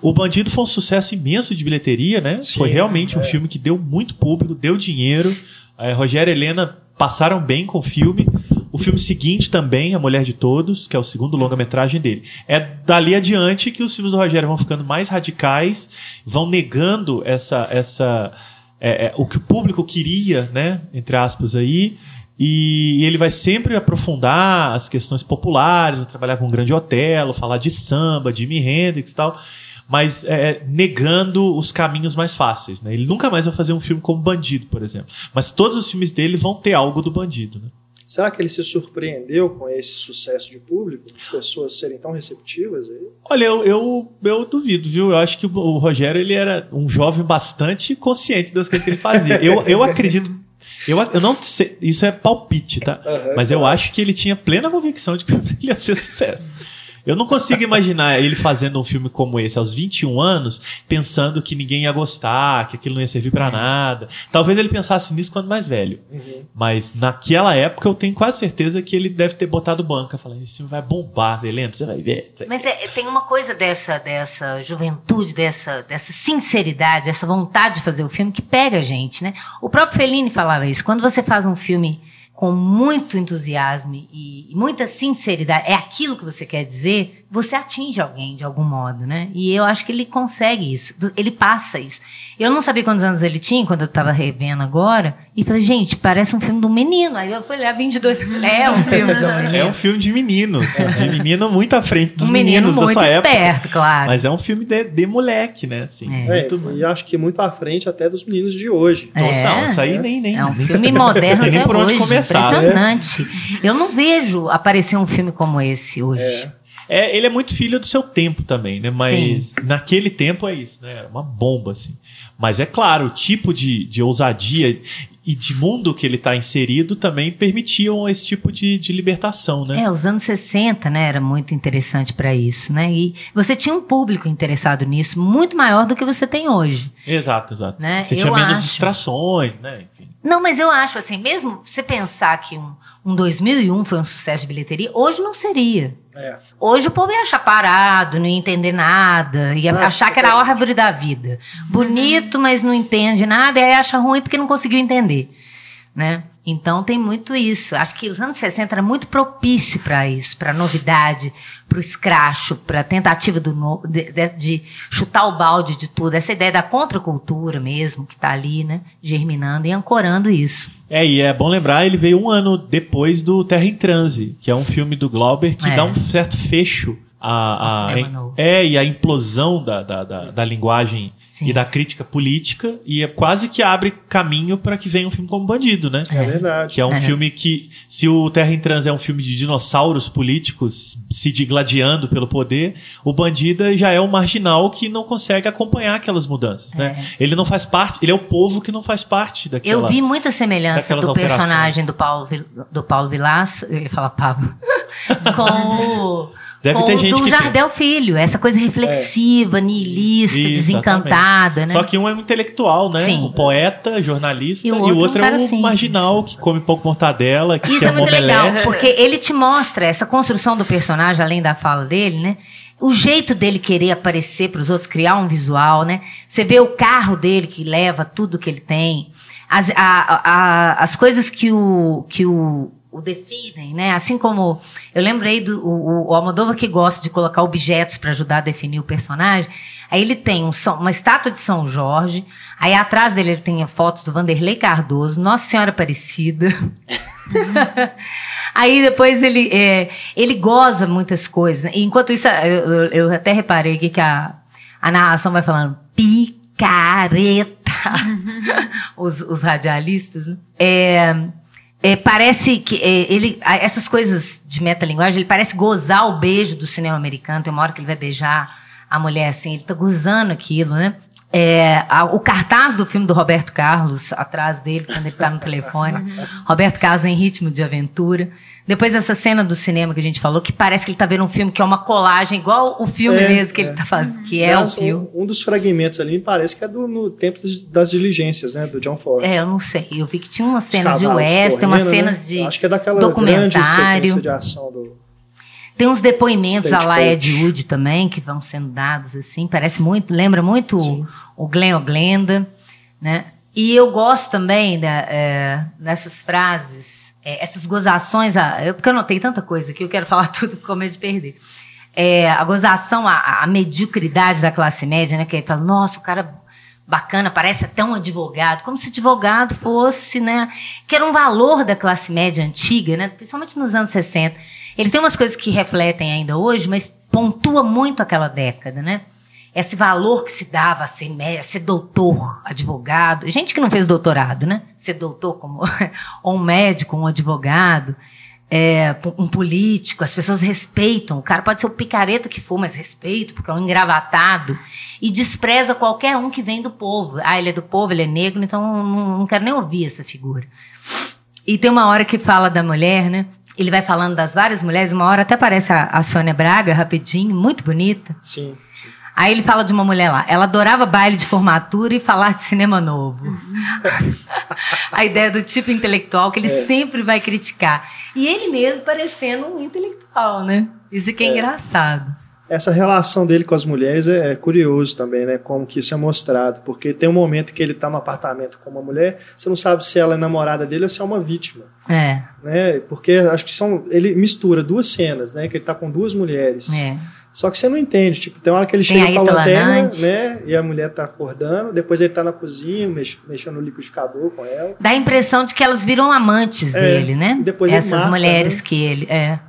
O Bandido foi um sucesso imenso de bilheteria, né? Sim, foi realmente um é. filme que deu muito público, deu dinheiro. É, Rogério e Helena passaram bem com o filme. O filme seguinte também, A Mulher de Todos, que é o segundo longa-metragem dele. É dali adiante que os filmes do Rogério vão ficando mais radicais, vão negando essa, essa é, é, o que o público queria, né? Entre aspas aí. E ele vai sempre aprofundar as questões populares, vai trabalhar com o Grande Otelo, falar de samba, Jimi Hendrix e tal, mas é, negando os caminhos mais fáceis. Né? Ele nunca mais vai fazer um filme como Bandido, por exemplo. Mas todos os filmes dele vão ter algo do Bandido. Né? Será que ele se surpreendeu com esse sucesso de público? As pessoas serem tão receptivas aí? Olha, eu, eu, eu duvido, viu? Eu acho que o, o Rogério ele era um jovem bastante consciente das coisas que ele fazia. Eu, eu acredito. Eu, eu não sei, isso é palpite, tá? Aham, Mas eu claro. acho que ele tinha plena convicção de que (laughs) filme ia ser sucesso. Eu não consigo imaginar ele fazendo um filme como esse aos 21 anos, pensando que ninguém ia gostar, que aquilo não ia servir pra nada. Talvez ele pensasse nisso quando mais velho. Uhum. Mas naquela época eu tenho quase certeza que ele deve ter botado banca, falando: esse filme vai bombar, Helena, você vai ver. Você vai Mas é- tem uma coisa dessa, dessa juventude, dessa, dessa sinceridade, dessa vontade de fazer o filme que pega a gente, né? O próprio Fellini falava isso. Quando você faz um filme com muito entusiasmo e muita sinceridade, é aquilo que você quer dizer, você atinge alguém de algum modo, né? E eu acho que ele consegue isso, ele passa isso. Eu não sabia quantos anos ele tinha quando eu estava revendo agora, e falei, gente, parece um filme de um menino. Aí eu fui olhar 22, (laughs) é um filme um menino. É um filme de menino, assim, de menino muito à frente dos um menino meninos da muito sua época. esperto, claro. Mas é um filme de, de moleque, né? Assim, É. É, muito e acho que muito à frente até dos meninos de hoje. É. Total, isso aí nem, nem. É um nem filme sei. (laughs) moderno nem até por onde hoje, começar. né? impressionante. Eu não vejo aparecer um filme como esse hoje. É. Ele é muito filho do seu tempo também, né? Mas naquele tempo é isso, né? Era uma bomba, assim. Mas é claro, o tipo de, de ousadia e de mundo que ele está inserido também permitiam esse tipo de, de libertação, né? É, os anos 60, né, era muito interessante para isso, né? E você tinha um público interessado nisso muito maior do que você tem hoje, Exato, exato. né? Você tinha Eu menos acho. distrações, né? Enfim. Não, mas eu acho assim, mesmo você pensar que um, um 2001 foi um sucesso de bilheteria, hoje não seria. É. Hoje o povo ia achar parado, não ia entender nada, ia Ah, achar que era a árvore da vida. Bonito, mas não entende nada, e aí acha ruim porque não conseguiu entender. Né? Então tem muito isso. Acho que os anos 60 era muito propício para isso, para novidade, para o escracho, para a tentativa no- de, de- chutar o balde de tudo. Essa ideia da contracultura mesmo, que está ali, né? germinando e ancorando isso. É, e é bom lembrar, ele veio um ano depois do Terra em Transe, que é um filme do Glauber que É. dá um certo fecho a, novo. é, e a implosão da, da, da, da linguagem Sim. e da crítica política, e é quase que abre caminho para que venha um filme como Bandido, né? É verdade. Que é um É. filme que, se o Terra em Trans é um filme de dinossauros políticos se digladiando pelo poder, o Bandida já é um marginal que não consegue acompanhar aquelas mudanças, né? Ele não faz parte, ele é o povo que não faz parte daquela... Eu vi muita semelhança do alterações. personagem do Paulo, do Paulo Vilaça, eu ia falar Pablo, (laughs) com o, Deve com ter o gente do que Jardel Filho, essa coisa reflexiva, niilista, Isso, desencantada, né? Só que um é um intelectual, né? Sim. Um poeta, jornalista, E e o o outro outro, é um é um simples. marginal que come pouco mortadela, que Isso quer é um muito legal, omelete. porque ele te mostra essa construção do personagem, além da fala dele, né? O jeito dele querer aparecer para os outros, criar um visual, né? Você vê o carro dele que leva tudo que ele tem, as, a- a- as coisas que o, que o, o definem, né? Assim como eu lembrei do o, o Almodóvar que gosta de colocar objetos para ajudar a definir o personagem. Aí ele tem um uma estátua de São Jorge, aí atrás dele ele tem fotos do Vanderlei Cardoso, Nossa Senhora Aparecida. (laughs) Aí depois ele, é, ele goza muitas coisas. né? Enquanto isso, eu, eu- eu até reparei aqui que a, a narração vai falando picareta. (laughs) os, os radialistas, né? É, é, parece que é, ele, essas coisas de metalinguagem, ele parece gozar o beijo do cinema americano. Tem uma hora que ele vai beijar a mulher assim, ele tá gozando aquilo, né? É, a- o cartaz do filme do Roberto Carlos, atrás dele, quando ele tá no telefone. Roberto Carlos em ritmo de aventura. Depois essa cena do cinema que a gente falou, que parece que ele tá vendo um filme que é uma colagem, igual o filme É, mesmo que é. ele tá fazendo, que é o Aliás, filme. Um, um dos fragmentos ali me parece que é do, no tempo das- diligências, né? Do John Ford. É, eu não sei. Eu vi que tinha umas cenas de western, umas né? cenas de. Acho que é daquela grande documentário. sequência de ação do. Tem uns depoimentos a lá. Ed Wood também, que vão sendo dados, assim. Parece muito, lembra muito Sim. o, o Glenn Glenda, né? E eu gosto também da, é, dessas frases, é, essas gozações, ah, eu, porque eu notei tanta coisa que eu quero falar (laughs) tudo com medo de perder. É, a gozação, a, a mediocridade da classe média, né? Que ele fala, nossa, o cara bacana, parece até um advogado, como se advogado fosse, né? Que era um valor da classe média antiga, né? Principalmente nos anos 60. Ele tem umas coisas que refletem ainda hoje, mas pontua muito aquela década, né? Esse valor que se dava a ser, mé- ser doutor, advogado, gente que não fez doutorado, né? Ser doutor como (laughs) ou um médico, um advogado, é, um político, as pessoas respeitam. O cara pode ser o picareta que for, mas respeito, porque é um engravatado. E despreza qualquer um que vem do povo. Ah, ele é do povo, ele é negro, então não, não quero nem ouvir essa figura. E tem uma hora que fala da mulher, né? Ele vai falando das várias mulheres, uma hora até aparece a, a Sônia Braga, rapidinho, muito bonita. Sim, sim. Aí ele fala de uma mulher lá. Ela adorava baile de formatura e falar de cinema novo. (laughs) a ideia do tipo intelectual que ele sempre vai criticar. E ele mesmo parecendo um intelectual, né? Isso que é, engraçado. Essa relação dele com as mulheres é, é curioso também, né? Como que isso é mostrado. Porque tem um momento que ele tá no apartamento com uma mulher, você não sabe se ela é namorada dele ou se é uma vítima. É, Né? Porque acho que são. Ele mistura duas cenas, né? Que ele tá com duas mulheres. é. Só que você não entende. Tipo, tem uma hora que ele Tem chega com a lanterna, né? E a mulher tá acordando. Depois ele tá na cozinha, mex- mexendo no liquidificador com ela. Dá a impressão de que elas viram amantes É, dele, né? e depois Essas mata, mulheres né? que ele. É.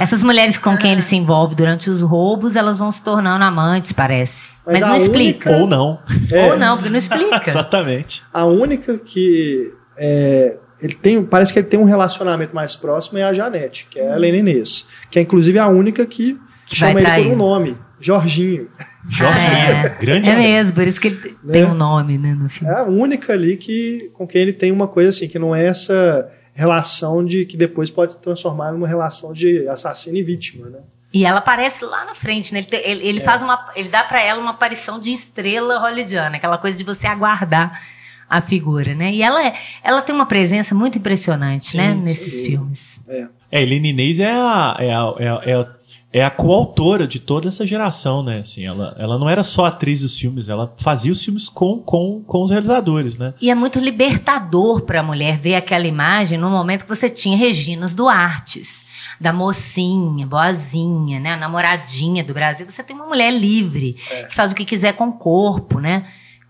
Essas mulheres com quem ele se envolve durante os roubos, elas vão se tornando amantes, parece. Mas Mas, não explica. única- Ou não. É. Ou não, porque não explica. (laughs) Exatamente. A única que é, ele tem, parece que ele tem um relacionamento mais próximo é a Janete, que é a Helena Inês, que é inclusive a única que, Que chama ele por um nome, Jorginho. Jorginho, É. (laughs) grande É homem. mesmo, por isso que ele Né? tem um nome, né, no É filme. a única ali que com quem ele tem uma coisa assim, que não é essa relação de que depois pode se transformar numa relação de assassino e vítima, né? E ela aparece lá na frente, né? Ele, te- ele- É. ele faz uma. Ele dá pra ela uma aparição de estrela hollywoodiana, aquela coisa de você aguardar a figura, né? E ela, é- ela tem uma presença muito impressionante, Sim, né? sem Nesses dúvida. filmes. É. É, Helene Inês é a, é, a, é, a, é, a, é a coautora de toda essa geração, né? Assim, ela, ela não era só atriz dos filmes, ela fazia os filmes com, com, com os realizadores, né? E é muito libertador para a mulher ver aquela imagem no momento que você tinha Reginas Duartes, da mocinha, boazinha, né, a namoradinha do Brasil. Você tem uma mulher livre, É. que faz o que quiser com o corpo, né,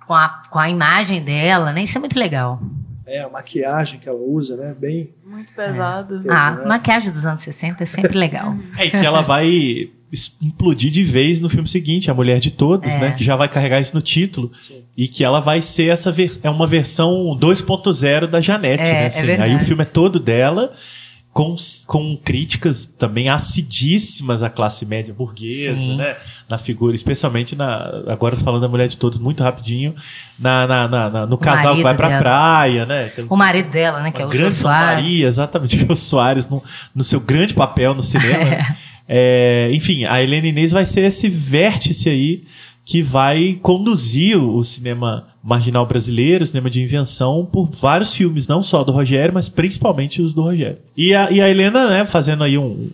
com a, com a imagem dela, né, isso é muito legal. É, a maquiagem que ela usa, né? Bem. Muito pesado. Exato. A maquiagem dos anos 60 é sempre legal. (laughs) É, e que ela vai implodir de vez no filme seguinte, A Mulher de Todos, É. né? Que já vai carregar isso no título. Sim. E que ela vai ser essa ver- é uma versão 2.0 da Janete, É, né? é assim. verdade. Aí o filme é todo dela, com, com críticas também acidíssimas à classe média burguesa, Sim. né? Na figura, especialmente na. Agora falando da Mulher de Todos, muito rapidinho, na, na- na- na- no casal que vai pra dela. praia, né? Tem O marido dela, né, que é o grande Soares. Maria, exatamente, (laughs) Jô Soares no, no seu grande papel no cinema. né? (laughs) É, enfim, a Helena Inês vai ser esse vértice aí que vai conduzir o, cinema marginal brasileiro, o cinema de invenção, por vários filmes, não só do Rogério, mas principalmente os do Rogério. E a, e a Helena, né, fazendo aí um.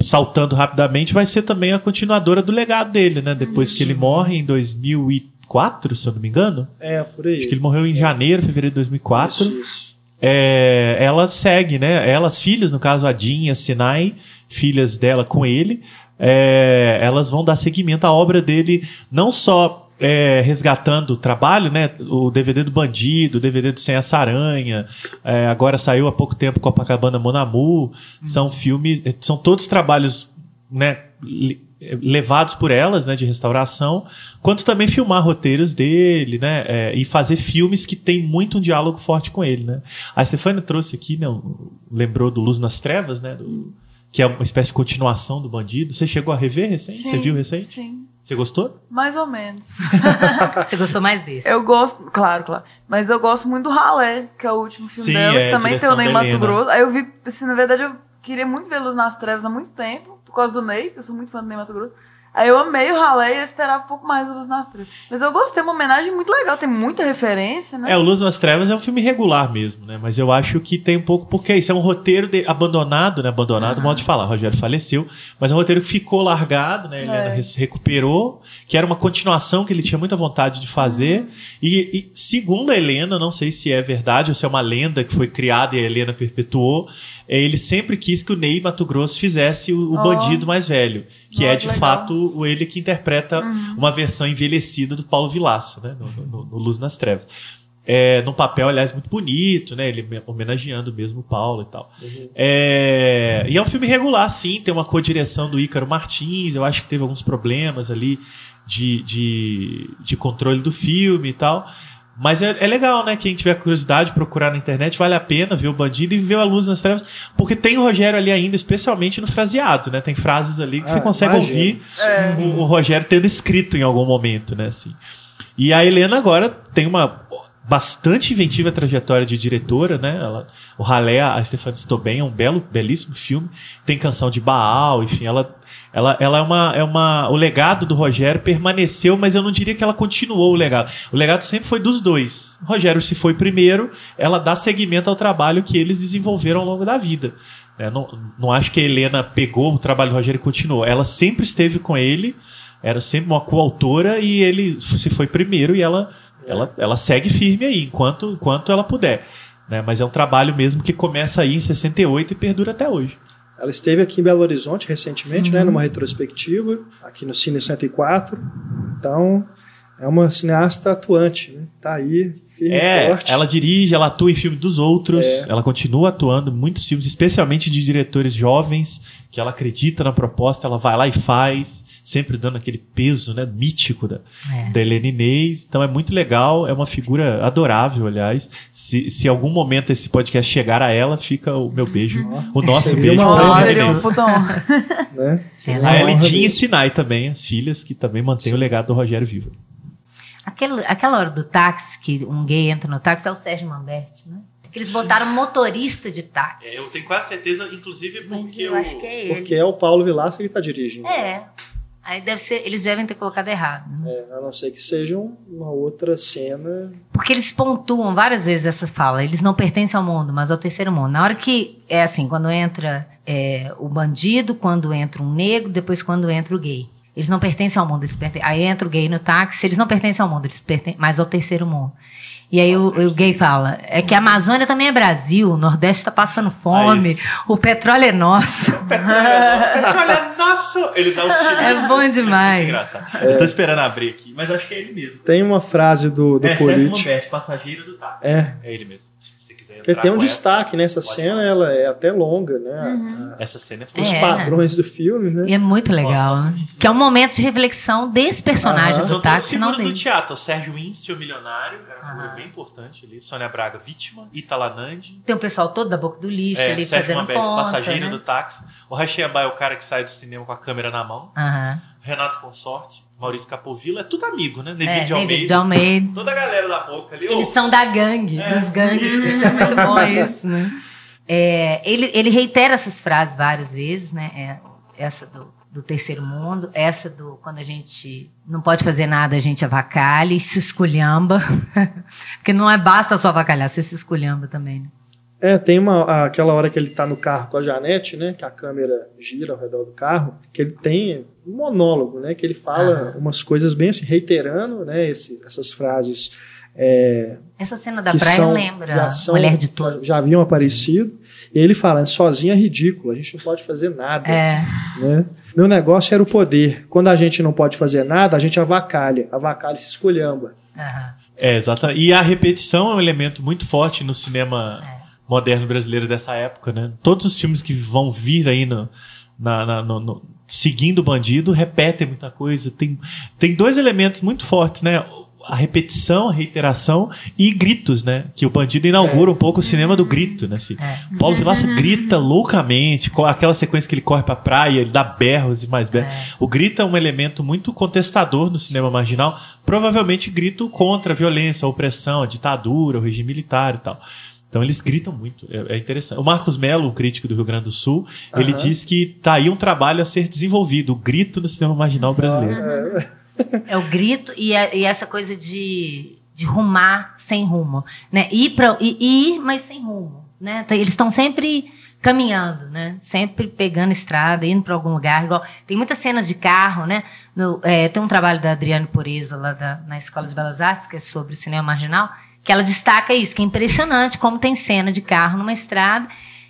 saltando rapidamente, vai ser também a continuadora do legado dele, né? Depois que ele morre em 2004, se eu não me engano. É, por aí. Acho que ele morreu em janeiro, fevereiro de 2004 Isso, isso. é, ela segue, né? Elas, filhas, no caso a Jean e a Sinai, filhas dela com ele, é, elas vão dar seguimento à obra dele, não só é, resgatando o trabalho, né? O DVD do Bandido, o DVD do Sem essa Aranha, é, agora saiu há pouco tempo Copacabana Monamu, são filmes, são todos trabalhos, né? levados por elas, né, de restauração, quanto também filmar roteiros dele, né, é, e fazer filmes que tem muito um diálogo forte com ele, né. A Stefania trouxe aqui, né, lembrou do Luz nas Trevas, né, do- que é uma espécie de continuação do Bandido. Você chegou a rever recente? Você viu recente? Sim, Você gostou? mais ou menos. (laughs) Você gostou mais desse? Eu gosto, claro, claro. Mas eu gosto muito do Ralé, que é o último filme Sim, dela. é, que também tem o Ney Mato. Grosso. Aí eu vi, assim, na verdade, eu queria muito ver Luz nas Trevas há muito tempo, por causa do Ney, que eu sou muito fã do Ney Mato Grosso. Aí eu amei o Ralé e eu esperava um pouco mais do Luz nas Trevas. Mas eu gostei, uma homenagem muito legal, tem muita referência, né? É, o Luz nas Trevas é um filme regular mesmo, né? Mas eu acho que tem um pouco, porque isso é um roteiro de- abandonado, né? Abandonado, modo de falar. O Rogério faleceu, mas é um roteiro que ficou largado, né? A Helena É. recuperou, que era uma continuação que ele tinha muita vontade de fazer. E, e, segundo a Helena, não sei se é verdade ou se é uma lenda que foi criada e a Helena perpetuou, é, ele sempre quis que o Ney Mato Grosso fizesse o, o Oh. bandido mais velho, que é de legal. fato o ele que interpreta Uhum. uma versão envelhecida do Paulo Vilaça, né? No, no- no Luz nas Trevas. É, num papel, aliás, muito bonito, né? Ele me- homenageando mesmo o Paulo e tal. Uhum. É, e é um filme regular, sim, tem uma co-direção do Ícaro Martins, eu acho que teve alguns problemas ali de, de, de controle do filme e tal. Mas é, é legal, né? Quem tiver curiosidade, procurar na internet, vale a pena ver o bandido e ver a luz nas trevas, porque tem o Rogério ali ainda, especialmente no fraseado, né? Tem frases ali que você Ah, consegue imagino. ouvir É. o, o Rogério tendo escrito em algum momento, né? Assim. E a Helena agora tem uma bastante inventiva trajetória de diretora, né? Ela, o Ralé, a Stefania Stoben, é um belo, belíssimo filme. Tem canção de Baal, enfim, ela, ela, ela é uma, é uma, o legado do Rogério permaneceu, mas eu não diria que ela continuou o legado. O legado sempre foi dos dois. O Rogério se foi primeiro, ela dá seguimento ao trabalho que eles desenvolveram ao longo da vida. né? não, não acho que a Helena pegou o trabalho do Rogério e continuou. Ela sempre esteve com ele, era sempre uma coautora e ele se foi primeiro e ela, ela, ela segue firme aí, enquanto, enquanto ela puder. Né? Mas é um trabalho mesmo que começa aí em 68 e perdura até hoje. Ela esteve aqui em Belo Horizonte recentemente, Uhum. né, numa retrospectiva, aqui no Cine 104. Então, é uma cineasta atuante, né? Tá aí, firme e É, forte. ela dirige, ela atua em filme dos outros, É. ela continua atuando em muitos filmes, especialmente de diretores jovens, que ela acredita na proposta, ela vai lá e faz, sempre dando aquele peso né, mítico da, É. da Helena Inês. Então é muito legal, é uma figura adorável, aliás. Se, se algum momento esse podcast chegar a ela, fica o meu beijo, Ó, o nosso seria beijo uma honra, seria um (laughs) né? Seria A honra Elidinha e. Sinai também, as filhas, que também mantêm o legado do Rogério vivo. Aquela, aquela hora do táxi, que um gay entra no táxi, é o Sérgio Manberti, né? Que eles botaram motorista de táxi. É, quase certeza, inclusive Mas eu acho que é ele. Porque é o Paulo Vilaça que está dirigindo. É. Aí deve ser, eles devem ter colocado errado. né? É, a não ser que seja um- uma outra cena. Porque eles pontuam várias vezes essa fala. Eles não pertencem ao mundo, mas ao terceiro mundo. Na hora que é assim, quando entra é, o bandido, quando entra um negro, depois quando entra o gay. Eles não pertencem ao mundo, eles perten- aí entra o gay no táxi, eles não pertencem ao mundo, eles pertencem mais ao terceiro mundo. E aí o, o gay fala, é que a Amazônia também é Brasil, o Nordeste tá passando fome, Ah, o petróleo é nosso. (laughs) Olha, (laughs) nossa! Ele dá um. É bom demais. Engraçado. Eu tô esperando abrir aqui, mas acho que é ele mesmo. Tem uma frase do, do é, Sérgio político. Monbete, passageiro do táxi. É. É ele mesmo. Você entrar tem um essa- destaque, né? Essa pode cena ela é até longa, né? Essa cena é Os É. padrões do filme, né? E é muito legal, Nossa. né? Que é um momento de reflexão desse personagem Aham. do São táxi, não figuras do dele. teatro. O Sérgio Wince, o milionário, que era uma figura bem importante ali. Sônia Braga, vítima. Itala Nandi. Tem o pessoal todo da boca do lixo É, ali Sérgio fazendo conta, passageiro né? do táxi. O Rachemba é o cara que sai do cinema com a câmera na mão. Aham. Renato Consorte, Maurício Capovilla. É tudo amigo, né? Nevi É, de Almeida. de Almeida. Toda a galera da boca ali. Eles Ô, são da gangue, É. dos gangues. Isso (laughs) é muito bom isso, né? É, ele, ele reitera essas frases várias vezes, né? É, essa do, do terceiro mundo, essa do quando a gente não pode fazer nada, a gente avacalha e se esculhamba. (laughs) Porque não é basta só avacalhar, você se esculhamba também, né? É, tem uma, aquela hora que ele tá no carro com a Janete, né? Que a câmera gira ao redor do carro, que ele tem um monólogo, né? Que ele fala umas coisas bem assim, reiterando, né? esses- essas frases é, Essa cena da que praia são, lembra já são- Mulher de já, Todos. já haviam aparecido. E ele fala, sozinha é ridículo, a gente não pode fazer nada. É, né? Meu negócio era o poder. Quando a gente não pode fazer nada, a gente avacalha. Avacalha e se esculhamba. aham. É, exatamente. E a repetição é um elemento muito forte no cinema É. moderno brasileiro dessa época, né? Todos os filmes que vão vir aí no, na- na- no- no- seguindo o bandido repetem muita coisa. Tem, tem dois elementos muito fortes, né? A repetição, a reiteração e gritos, né? Que o bandido inaugura um pouco o cinema do grito, né? Assim. Paulo Vilaça grita loucamente, com aquela sequência que ele corre pra praia, ele dá berros e mais berros. É. O grito é um elemento muito contestador no cinema marginal, provavelmente grito contra a violência, a opressão, a ditadura, o regime militar e tal. Então eles gritam muito, é, é interessante. O Marcos Melo, o crítico do Rio Grande do Sul, ele Aham. diz que tá aí um trabalho a ser desenvolvido, o grito no cinema marginal brasileiro. É, É o grito e, a- e essa coisa de, de rumar sem rumo, né? Ir para ir, ir, mas sem rumo, né? Então, Eles estão sempre caminhando, né? Sempre pegando estrada, indo para algum lugar. Igual tem muitas cenas de carro, né? No- é, tem um trabalho da Adriane Pureza lá da- na Escola de Belas Artes que é sobre o cinema marginal, que ela destaca isso, que é impressionante como tem cena de carro numa estrada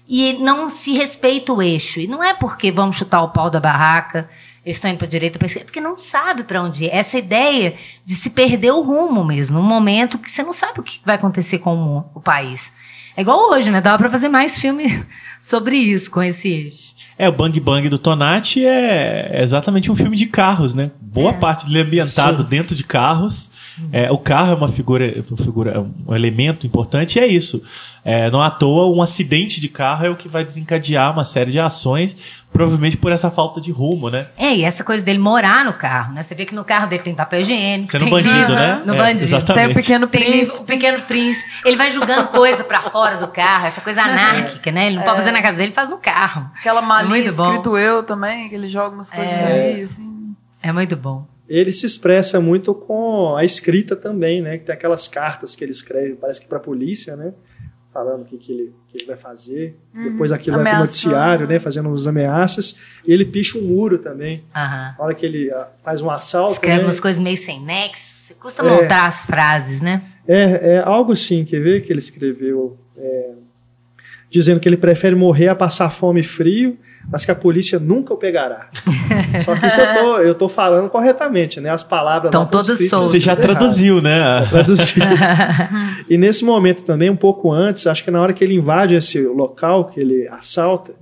e não se respeita o eixo. E não é porque vamos chutar o pau da barraca, eles estão indo para direita, pra esquerda, porque não sabe para onde ir. Essa ideia de se perder o rumo mesmo, num momento que você não sabe o que vai acontecer com o, o país. É igual hoje, né? Dava para fazer mais filme sobre isso, com esse eixo. É, o Bang Bang do Tonati é exatamente um filme de carros, né? Boa É. parte dele é ambientado Sim. dentro de carros. É, o carro é uma figura, uma figura, um elemento importante e é isso. É, não à toa, um acidente de carro é o que vai desencadear uma série de ações, provavelmente por essa falta de rumo, né? É, e essa coisa dele morar no carro, né? Você vê que no carro dele tem papel higiênico. Sendo tem bandido, livro, né? No É, bandido. exatamente. Tem o Pequeno Tem Príncipe. o Pequeno Príncipe. Ele vai jogando coisa pra fora do carro, essa coisa anárquica, né? Ele não pode fazer na casa dele, ele faz no carro. Aquela malinha Muito bom. escrito eu também, que ele joga umas coisas É. ali, assim. É muito bom. ele se expressa muito com a escrita também, né? Que tem aquelas cartas que ele escreve, parece que para a polícia, né? Falando o que, que, ele, que ele vai fazer. Depois aquilo vai para o Ameaçando. noticiário, né? Fazendo as ameaças. E ele picha um muro também. Aham. Na hora que ele ah, faz um assalto, Escreve né? umas coisas meio sem nexo. Você custa É. montar as frases, né? É, é algo assim, quer ver que ele escreveu? É, dizendo que ele prefere morrer a passar fome e frio, mas que a polícia nunca o pegará. (laughs) Só que isso eu tô, eu tô falando corretamente, né? As palavras estão todas soltas. Você já errado. traduziu, né? Traduzido. (laughs) e nesse momento também, um pouco antes, acho que na hora que ele invade esse local que ele assalta,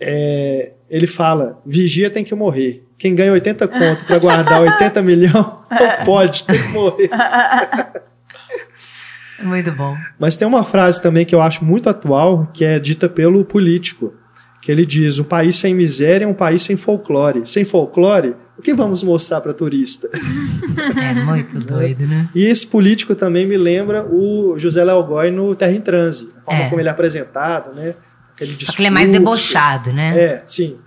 é, ele fala: vigia tem que morrer. Quem ganha 80 conto para guardar 80 milhões, não (laughs) pode, tem que morrer. Muito bom. Mas tem uma frase também que eu acho muito atual, que é dita pelo político, que ele diz: "Um país sem miséria é um país sem folclore. Sem folclore, o que vamos mostrar para turista?" É muito doido, né? E esse político também me lembra o José Léo Goy no Terra em Transe, a forma É. como ele é apresentado, né? Aquele discurso. Só que ele é mais debochado, né? É, sim.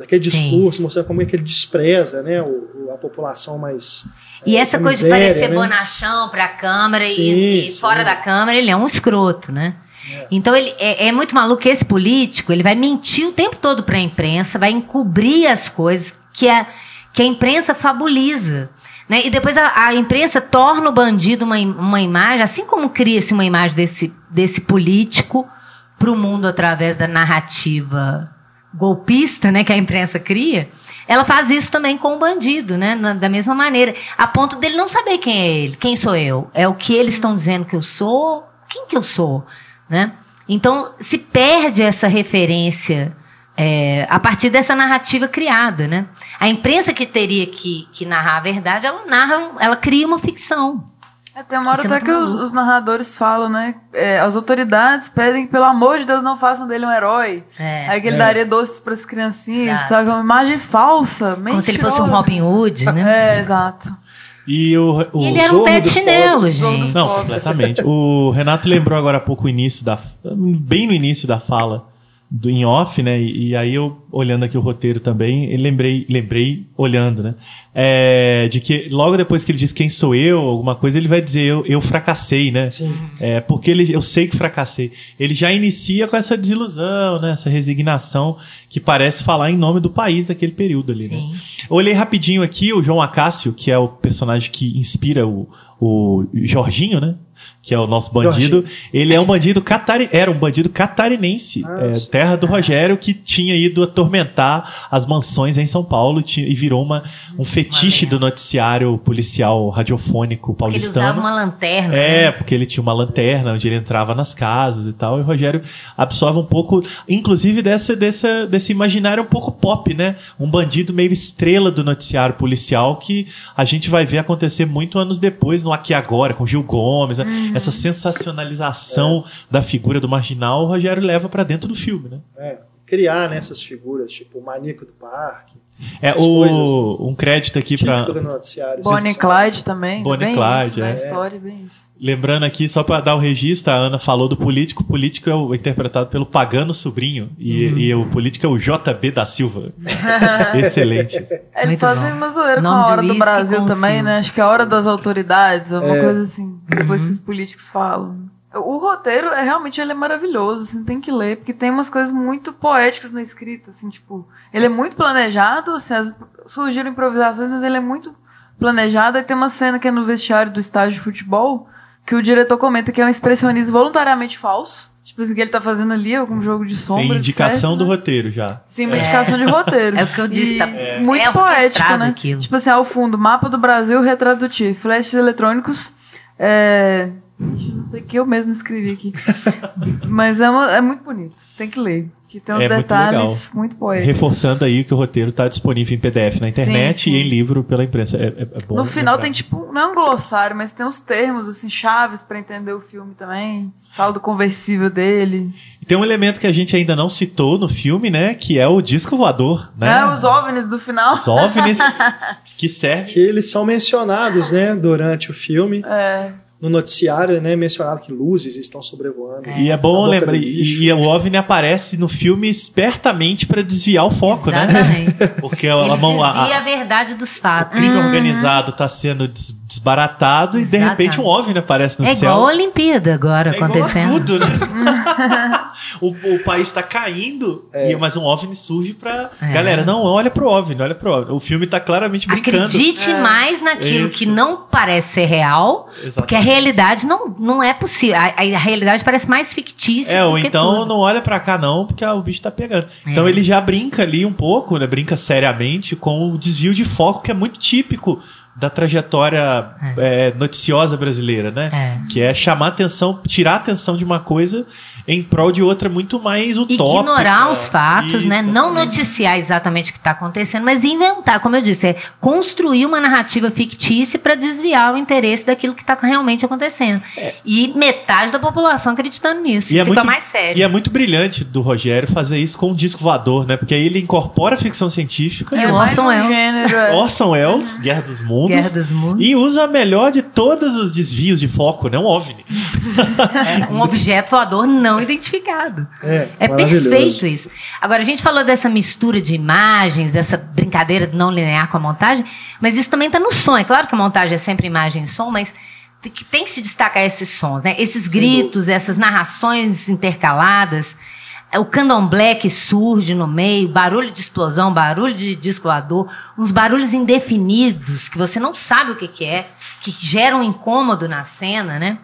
aquele discurso, mostrando como é que ele despreza né, o, a população mais. E é, essa coisa miséria, de parecer né? bonachão pra câmera Sim, e, e sim. fora da câmera ele é um escroto, né? É. Então ele é, é muito maluco que esse político ele vai mentir o tempo todo pra imprensa, vai encobrir as coisas que a, que a imprensa fabuliza. Né? E depois a, a imprensa torna o bandido uma, uma imagem, assim como cria-se uma imagem desse, desse político para o mundo através da narrativa golpista né, que a imprensa cria, ela faz isso também com o bandido, né? na- da mesma maneira. A ponto dele não saber quem é ele, quem sou eu. É o que eles estão dizendo que eu sou, quem que eu sou. Né? Então, se perde essa referência é, a partir dessa narrativa criada. Né? A imprensa que teria que, que narrar a verdade, ela narra, ela cria uma ficção. É, tem uma hora é até que os, os narradores falam, né? é, as autoridades pedem que, pelo amor de Deus, não façam dele um herói. É. Aí que ele É. daria doces pras criancinhas, Exato. sabe? Uma imagem falsa, Como se ele fosse um mentirosa. Robin Hood, né? É, exato. E o, o- ele era um Zorro pé de dos chinelo, gente. Não, completamente. O Renato lembrou agora há pouco o início da. Bem no início da fala do em off, né? E, e aí eu, olhando aqui o roteiro também, lembrei, lembrei olhando, né? É, de que logo depois que ele diz quem sou eu, alguma coisa, ele vai dizer eu, eu fracassei, né? Sim. É, porque ele, eu sei que fracassei. Ele já inicia com essa desilusão, né? Essa resignação que parece falar em nome do país daquele período ali, né? Sim. Olhei rapidinho aqui o João Acácio, que é o personagem que inspira o, o Jorginho, né? Que é o nosso bandido. Ele é um bandido catari... era um bandido catarinense, Ah, é, terra do Rogério, que tinha ido atormentar as mansões em São Paulo e virou uma, um fetiche do noticiário policial radiofônico Porque ele paulistano. usava uma lanterna. É, né? porque ele tinha uma lanterna onde ele entrava nas casas e tal. E o Rogério absorve um pouco, inclusive, dessa, dessa, desse imaginário um pouco pop, né? Um bandido meio estrela do noticiário policial que a gente vai ver acontecer muito anos depois, no Aqui Agora, com Gil Gomes. né? Essa sensacionalização da figura do marginal, o Rogério leva pra dentro do filme, né? É, criar nessas figuras, tipo o maníaco do parque, É o, um crédito aqui do noticiário. Bonnie Clyde também. Bonnie bem e Clyde, isso, é. História, bem isso. Lembrando aqui, só para dar o registro, a Ana falou do político. O político é o- interpretado pelo Pagano Sobrinho. E, e o político é o JB da Silva. (laughs) Excelente. É, Eles Muito fazem bom. uma zoeira com a hora do Brasil também, né? Acho que é a hora das autoridades, uma É. coisa assim, depois Uhum. que os políticos falam. O roteiro é realmente ele é maravilhoso, assim, tem que ler, porque tem umas coisas muito poéticas na escrita, assim, tipo, ele é muito planejado, assim, as- surgiram improvisações, mas ele é muito planejado. E tem uma cena que é no vestiário do estádio de futebol, que o diretor comenta que é um expressionismo voluntariamente falso. Tipo assim, que ele tá fazendo ali algum jogo de sombra. Sem indicação certo, do né? roteiro já. Sim, uma É. indicação de roteiro. (laughs) É o que eu disse, tá- Muito é poético, né? aquilo. Tipo assim, ao fundo, mapa do Brasil, retrato do Ti, flashes eletrônicos, é... Não sei o que eu mesmo escrevi aqui. (laughs) Mas é, uma- é muito bonito. Você tem que ler. Que tem uns É muito detalhes legal. muito, poéticos. Reforçando aí que o roteiro está disponível em PDF na internet Sim, sim. e em livro pela imprensa. É, é- é bom No final lembrar. tem tipo, não é um glossário, mas tem uns termos, assim, chaves pra entender o filme também. Fala do conversível dele. E Tem um elemento que a gente ainda não citou no filme, né? Que é o disco voador, né? É, os OVNIs do final. Os OVNIs (laughs) que serve Que eles são mencionados, né, durante o filme. É. No noticiário, né, mencionado que luzes estão sobrevoando. E é bom lembrar, e, e o OVNI aparece no filme espertamente para desviar o foco, né? Exatamente. (laughs) Porque a, Ele mão, a- a- a verdade dos o fatos. crime organizado está sendo des- desbaratado e de Exatamente. repente um OVNI aparece no É céu. igual a Olimpíada agora É igual a acontecendo. tudo, né? (laughs) (laughs) o, o país está caindo, e, mas um OVNI surge pra. É. Galera, não, olha pro OVNI, olha pro OVNI. O filme tá claramente brincando. Acredite É. mais naquilo Isso. que não parece ser real, Exatamente. porque a realidade não, não é possível. A, a realidade parece mais fictícia É, do ou então tudo. não olha pra cá não, porque ah, o bicho tá pegando. É. Então ele já brinca ali um pouco, né? Brinca seriamente com o desvio de foco que é muito típico da trajetória é, noticiosa brasileira, né? É. Que é chamar atenção, tirar a atenção de uma coisa em prol de outra muito mais utópica. Ignorar os fatos, Isso, né? Não noticiar exatamente o que está acontecendo, mas inventar, como eu disse, é construir uma narrativa fictícia para desviar o interesse daquilo que está realmente acontecendo. E metade da população acreditando nisso. É. E é Fica muito- mais sério. E é muito brilhante do Rogério fazer isso com um disco voador, né? Porque aí ele incorpora a ficção científica. E é o mais Orson Welles. gênero. é. (laughs) Orson Welles, Guerra dos Mundos. Mundos. Guerra dos Mundos. E usa a melhor de todos os desvios de foco, né? Um OVNI. (laughs) um objeto voador não identificado. É, É perfeito isso. Agora, a gente falou dessa mistura de imagens, dessa brincadeira do não linear com a montagem, mas isso também está no som. É claro que a montagem é sempre imagem e som, mas tem que, tem que se destacar esses sons, né? Esses Sem gritos, essas narrações intercaladas. O candomblé que surge no meio, barulho de explosão, barulho de disco voador, uns barulhos indefinidos que você não sabe o que, que é, que geram um incômodo na cena, né?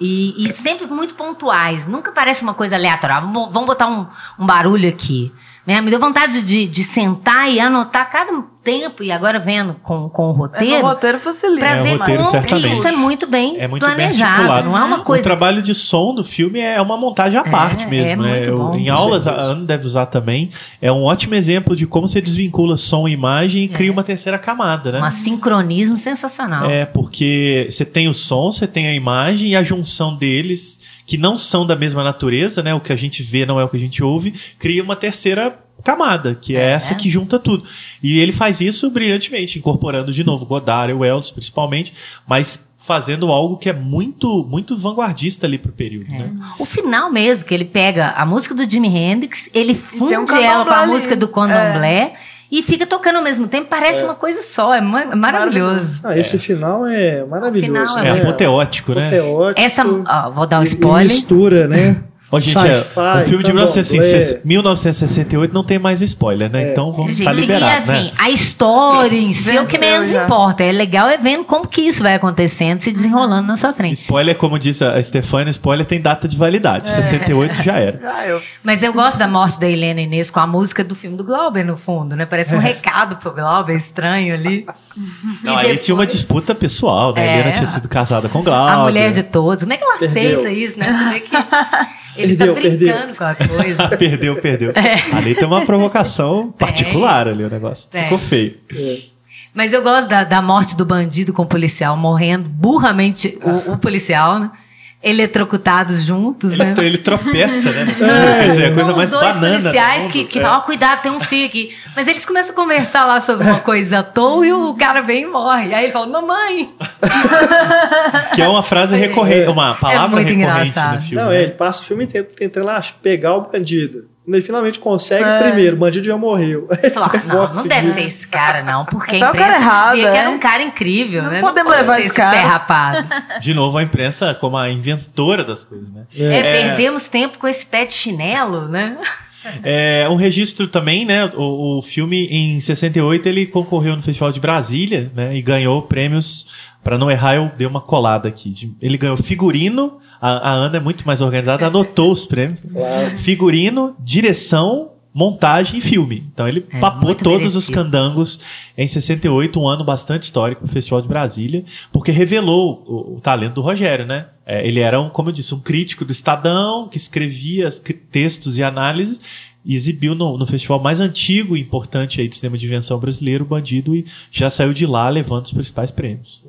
E, e sempre muito pontuais. Nunca parece uma coisa aleatória. Ah, vamos botar um, um barulho aqui. Né? Me deu vontade de, de sentar e anotar cada tempo, e agora vendo com, com o É, roteiro, roteiro facilita. pra É, o ver roteiro, como isso é muito bem É muito bem planejado. articulado. não é uma O coisa. trabalho de som do filme é uma montagem à É, parte é mesmo, né? muito Eu- bom. em aulas, a certeza. Ana deve usar também. É um ótimo exemplo de como você desvincula som e imagem e É. cria uma terceira camada, né? Um sincronismo sensacional. É, porque você tem o som, você tem a imagem e a junção deles, que não são da mesma natureza, né? O que a gente vê não é o que a gente ouve, cria uma terceira camada, que é, É. essa que junta tudo. E ele faz isso brilhantemente, incorporando de novo Godard e Wells, principalmente, mas fazendo algo que é muito muito vanguardista ali pro período, É. né? O final mesmo, que ele pega a música do Jimi Hendrix, ele funde um ela com a música do Candomblé e fica tocando ao mesmo tempo. Parece uma coisa só, é é maravilhoso. Ah, esse final é maravilhoso. final É, É. apoteótico, né? Apoteótico. Essa, ó, vou dar um E- spoiler. E mistura, né? Gente, é, o filme de candomblé. 1960 1968 não tem mais spoiler, né? É. Então vamos Gente, tá e assim, né? a história em si é o que menos já. importa. É legal é vendo como que isso vai acontecendo, se desenrolando na sua frente. Spoiler, como disse a Stefania, spoiler tem data de validade. 68 já era. Já (laughs) eu. Mas eu gosto da morte da Helena Inês com a música do filme do Glauber no fundo, né? Parece um recado pro Glauber estranho ali. Não, E ali depois- tinha uma disputa pessoal, né? É. A Helena tinha sido casada com Glauber. A mulher de todos. Como é que ela Perdeu. aceita isso, né? Você vê que (laughs) ele Perdeu, tá brincando perdeu. com a coisa. (laughs) perdeu, perdeu. É. Ali tem uma provocação particular ali o negócio. Tem. Ficou feio. É. Mas eu gosto da, da morte do bandido com o policial, morrendo burramente o, o policial, né? Eletrocutados juntos, Ele, né? ele tropeça, né? (laughs) Quer dizer, a coisa Os mais dois banana. policiais mundo. que, que É. falam, ó, cuidado, tem um fio aqui. Mas eles começam a conversar lá sobre uma coisa à toa e o cara vem e morre. Aí ele fala, mamãe. Que é uma frase recorrente, uma palavra muito recorrente engraçado. no filme. Não, né? é, ele passa o filme inteiro tentando lá, pegar o bandido. Ele finalmente consegue, É. primeiro, o bandido já morreu. Ele falou, (laughs) não, não deve ser esse cara, não, porque a Tá o imprensa cara errado, dizia que é? era um cara incrível, Não né? podemos pode levar esse cara. pé rapado. De novo, a imprensa como a inventora das coisas, né? É, É. perdemos tempo com esse pé de chinelo, né? É, um registro também, né? O, o filme, em 68, ele concorreu no Festival de Brasília, né? E ganhou prêmios. Pra não errar, eu dei uma colada aqui. De- Ele ganhou figurino. A, a Ana é muito mais organizada, anotou os prêmios. (laughs) Claro. Figurino, direção, montagem e filme. Então ele É, papou todos os merecido. candangos em 68, um ano bastante histórico pro Festival de Brasília, porque revelou o, o talento do Rogério, né? É, ele era, um, como eu disse, um crítico do Estadão, que escrevia textos e análises, e exibiu no, no festival mais antigo e importante aí de cinema de invenção brasileiro, o Bandido, e já saiu de lá levando os principais prêmios.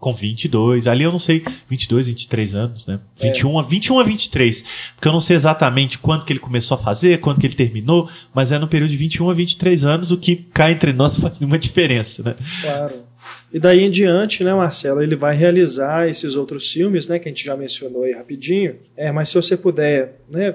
Com 22, ali eu não sei, 22, 23 anos, né? 21 a 21 a 23, porque eu não sei exatamente quando que ele começou a fazer, quando que ele terminou, mas é no período de 21 a 23 anos, o que cá entre nós (laughs) faz nenhuma diferença, né? Claro. E daí em diante, né, Marcelo, ele vai realizar esses outros filmes, né, que a gente já mencionou aí rapidinho. É, mas se você puder, né,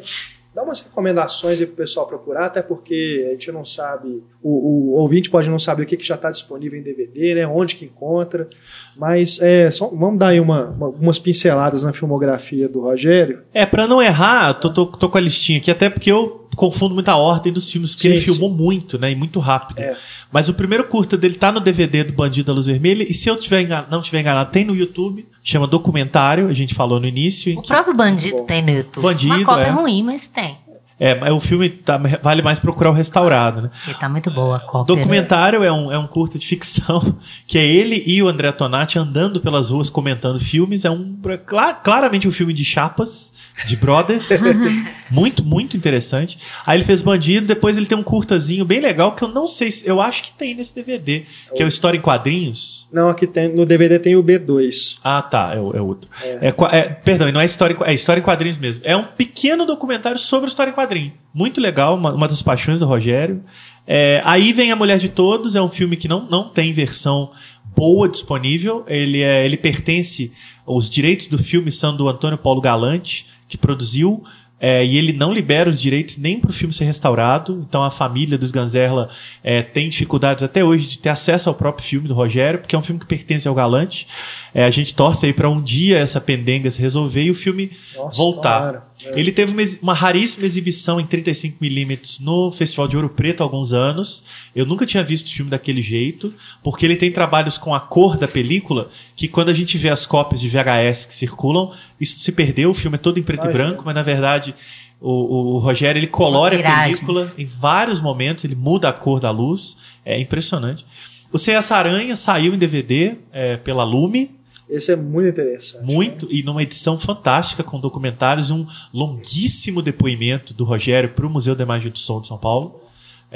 dar umas recomendações aí pro pessoal procurar, até porque a gente não sabe, o, o ouvinte pode não saber o que, que já está disponível em DVD, né, onde que encontra. Mas é, só, vamos dar aí uma, uma- umas pinceladas na filmografia do Rogério. É, pra não errar, tô, tô, tô com a listinha aqui, até porque eu confundo muito a ordem dos filmes, porque Sim, ele sim. filmou muito, né? E muito rápido. É. Mas o primeiro curta dele tá no DVD do Bandido da Luz Vermelha, e se eu tiver engan- não tiver enganado, tem no YouTube, chama Documentário, a gente falou no início. O que- próprio bandido tem no YouTube. Bandido, Uma cópia é. ruim, mas tem. É, mas o filme tá- vale mais procurar o restaurado, né? E tá muito boa a cópia. né? Documentário é um, é um curta de ficção (laughs) que é ele e o André Tonati andando pelas ruas comentando filmes. É um cla- claramente um filme de chapas, de brothers. (laughs) muito, muito interessante. Aí ele fez Bandido, depois ele tem um curtazinho bem legal que eu não sei se. Eu acho que tem nesse DVD, que é o História em Quadrinhos. Não, aqui tem, no DVD tem o B2. Ah, tá, é, é outro. É, qua- é, perdão, e não é história, é história em quadrinhos mesmo. É um pequeno documentário sobre história em quadrinho. Muito legal, uma, uma das paixões do Rogério. É, aí vem A Mulher de Todos, é um filme que não, não tem versão boa disponível. Ele, é, ele pertence. Os direitos do filme são do Antônio Paulo Galante, que produziu. É, e ele não libera os direitos nem para o filme ser restaurado. Então a família dos Ganzerla é, tem dificuldades até hoje de ter acesso ao próprio filme do Rogério, porque é um filme que pertence ao Galante. É, a gente torce aí para um dia essa pendenga se resolver e o filme Nossa, voltar. tomara. É. Ele teve uma, uma raríssima exibição em 35mm no Festival de Ouro Preto há alguns anos. Eu nunca tinha visto filme daquele jeito, porque ele tem trabalhos com a cor da película, que quando a gente vê as cópias de VHS que circulam, isso se perdeu, o filme é todo em preto Imagina. e branco, mas na verdade o, o- o Rogério ele colore a película em vários momentos, ele muda a cor da luz, é impressionante. O Sem essa Aranha saiu em DVD é, pela Lume, Esse é muito interessante. muito, e numa edição fantástica com documentários, um longuíssimo depoimento do Rogério para o Museu da Imagem do Som de São Paulo.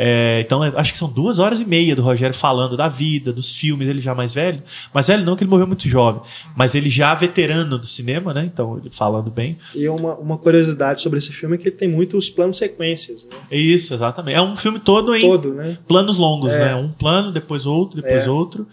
É, então, é, acho que são duas horas e meia do Rogério falando da vida, dos filmes, ele já mais velho. Mais velho não, que ele morreu muito jovem, mas ele já veterano do cinema, né? Então, ele falando bem. E uma, uma curiosidade sobre esse filme é que ele tem muitos planos sequências, né? É isso, exatamente. É um filme todo em Todo, né? planos longos, É. né? Um plano, depois outro, depois É. outro.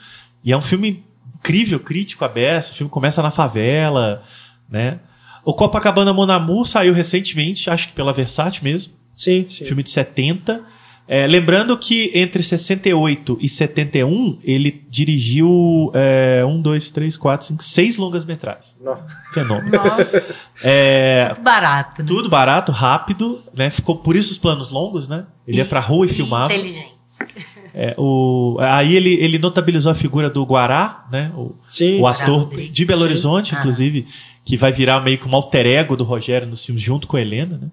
E é um filme incrível, crítico, aberto. O filme começa na favela, né? O Copacabana Monamu saiu recentemente, acho que pela Versátil mesmo, Sim, sim. filme de 70. É, lembrando que entre 68 e 71 ele dirigiu é, um, dois, três, quatro, cinco, seis longas-metragens. Não. Fenômeno. Nossa. É, Muito barato, né? tudo barato, rápido, né? Ficou por isso os planos longos, né? Ele ia pra rua e filmava. Inteligente. É, o, aí ele, ele notabilizou a figura do Guará, né? O, Sim, o ator de Belo Sim. Horizonte, Ah. inclusive, que vai virar meio que um alter ego do Rogério nos filmes junto com a Helena, né?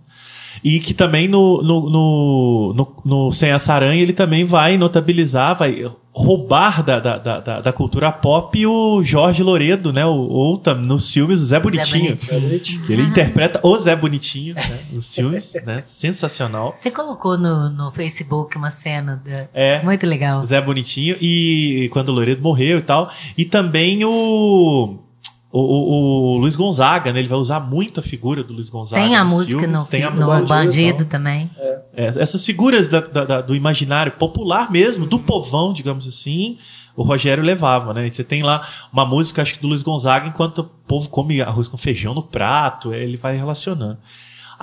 E que também no, no, no, no, no Sem essa Aranha ele também vai notabilizar, vai roubar da, da, da, da- da cultura pop o Jorge Loredo, né? O, ou nos filmes o Zé Bonitinho. Bonitinho. É bonitinho. Que ele interpreta o Zé Bonitinho, né? Nos filmes, né? Sensacional. Você colocou no, no Facebook uma cena da- É. muito legal. O Zé Bonitinho e quando o Loredo morreu e tal. E também o. O, o- o Luiz Gonzaga, né? Ele vai usar muito a figura do Luiz Gonzaga. Tem a nos música filmes, no, tem a no Bandido, Bandido, também. é, essas figuras da- da- da- do imaginário popular mesmo, do povão, digamos assim, o Rogério levava, né? E Você tem lá uma música, acho que do Luiz Gonzaga, enquanto o povo come arroz com feijão no prato, é, ele vai relacionando.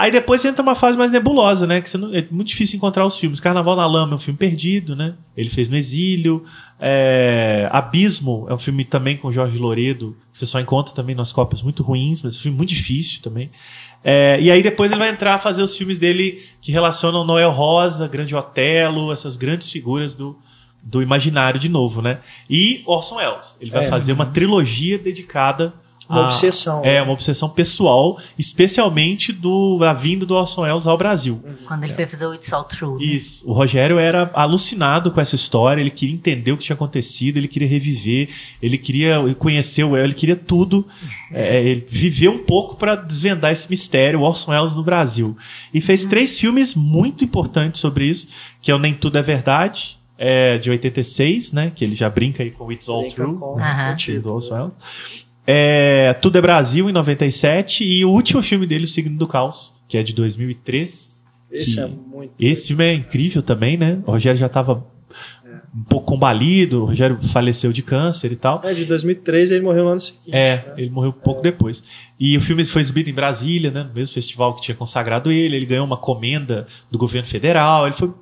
Aí depois entra uma fase mais nebulosa, né? Que não- é muito difícil encontrar os filmes. Carnaval na Lama é um filme perdido, né? Ele fez no Exílio. É, Abismo é um filme também com Jorge Loredo, que você só encontra também nas cópias muito ruins, mas é um filme muito difícil também. É, e aí depois ele vai entrar a fazer os filmes dele que relacionam Noel Rosa, Grande Otelo, essas grandes figuras do, do imaginário de novo, né? E Orson Welles. Ele vai É. fazer uma trilogia dedicada Uma a- obsessão. É, uma obsessão pessoal, especialmente do, da vinda do Orson Welles ao Brasil. Quando ele foi fazer o It's All True. né? Isso. O Rogério era alucinado com essa história, ele queria entender o que tinha acontecido, ele queria reviver, ele queria conhecer o Welles, ele queria tudo. É, ele viveu um pouco para desvendar esse mistério, o Orson Welles no Brasil. E fez três filmes muito importantes sobre isso, que é o Nem Tudo é Verdade, é, de 86, né? Que ele já brinca aí com o It's All Brinca True. com o título. É, Tudo é Brasil, em 97, e o último filme dele, O Signo do Caos, que é de 2003. Esse que- é muito. Esse filme é incrível também, né? O Rogério já estava um pouco combalido, o Rogério faleceu de câncer e tal. É, de 2003 ele morreu no ano seguinte. É, né? ele morreu pouco depois. E o filme foi exibido em Brasília, né? No mesmo festival que tinha consagrado ele. Ele ganhou uma comenda do governo federal. Ele foi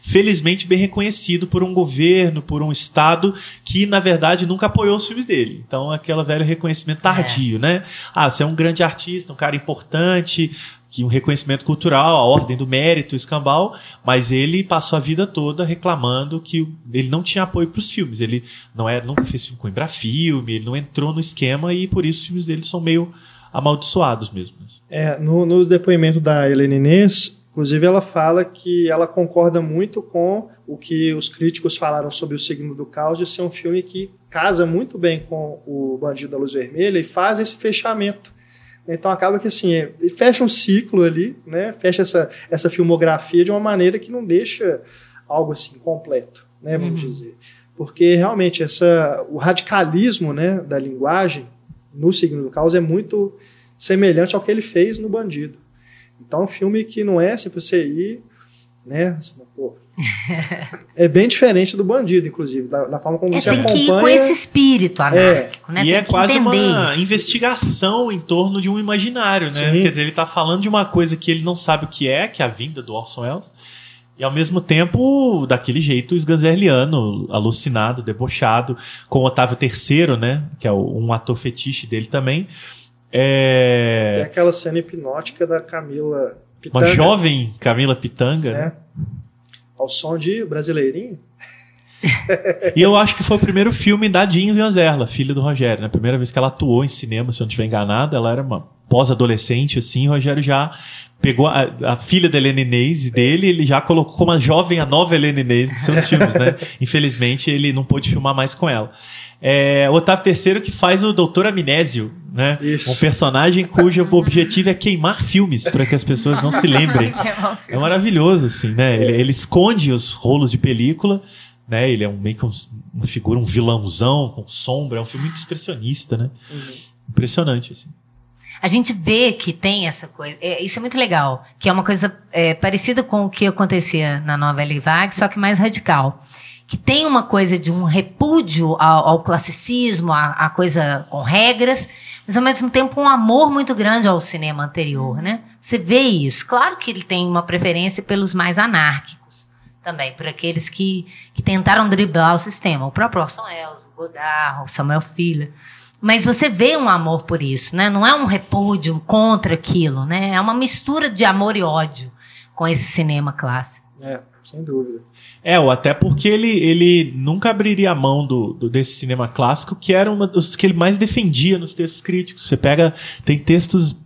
felizmente bem reconhecido por um governo, por um estado que na verdade nunca apoiou os filmes dele. Então aquele velho reconhecimento tardio, né? Ah, você é um grande artista, um cara importante, que um reconhecimento cultural, a ordem do mérito, o escambau, mas ele passou a vida toda reclamando que ele não tinha apoio para os filmes. Ele não é, nunca fez filme com Embrafilme, ele não entrou no esquema e por isso os filmes dele são meio amaldiçoados mesmo. É, no, no depoimento da Helena Inês, inclusive ela fala que ela concorda muito com o que os críticos falaram sobre o Signo do Caos, de ser um filme que casa muito bem com o Bandido da Luz Vermelha e faz esse fechamento. Então acaba que assim, é, fecha um ciclo ali, né? fecha essa, essa filmografia de uma maneira que não deixa algo assim completo, né? vamos Uhum. dizer. Porque realmente essa, o radicalismo né, da linguagem no Signo do Caos é muito semelhante ao que ele fez no Bandido. Então, é um filme que não é assim pra você ir, né? assim, pô, é bem diferente do bandido, inclusive, da, da forma como É, você tem acompanha. que ir com esse espírito anárquico, né? E Tem é que quase entender uma investigação em torno de um imaginário, né? Sim. Quer dizer, ele tá falando de uma coisa que ele não sabe o que é, que é a vinda do Orson Welles, e ao mesmo tempo, daquele jeito, esganzerliano, alucinado, debochado, com o Otávio III, né? Que é um ator fetiche dele também. Tem É... aquela cena hipnótica da Camila Uma Pitanga, jovem Camila Pitanga, né? né? Ao som de Brasileirinho. (laughs) E eu acho que foi o primeiro filme da Jean Zanzerla, filha do Rogério. né? A primeira vez que ela atuou em cinema, se eu não estiver enganado, ela era uma pós-adolescente, assim, o Rogério já pegou a, a filha da Helena Inês e dele, ele já colocou como a jovem, a nova Helena Inês nos seus filmes, né? (laughs) Infelizmente, ele não pôde filmar mais com ela. É, o Otávio III que faz o Doutor Amnésio, né? Isso. Um personagem cujo objetivo é queimar filmes, para que as pessoas não se lembrem. (laughs) É maravilhoso, assim, né? Ele, ele esconde os rolos de película, né? Ele é um, meio que um, uma figura, um vilãozão com sombra. É um filme muito expressionista, né? Impressionante, assim. A gente vê que tem essa coisa. é, isso é muito legal. Que é uma coisa é, parecida com o que acontecia na novela Vague, só que mais radical. Que tem uma coisa de um repúdio ao, ao classicismo, a coisa com regras, mas ao mesmo tempo um amor muito grande ao cinema anterior, né? Você vê isso. Claro que ele tem uma preferência pelos mais anárquicos também, por aqueles que, que tentaram driblar o sistema. O próprio Orson Welles, o Godard, o Samuel Fuller. Mas você vê um amor por isso, né? Não é um repúdio contra aquilo, né? É uma mistura de amor e ódio com esse cinema clássico. É, sem dúvida. É, ou até porque ele, ele nunca abriria a mão do, do- desse cinema clássico, que era uma dos que ele mais defendia nos textos críticos. Você pega, tem textos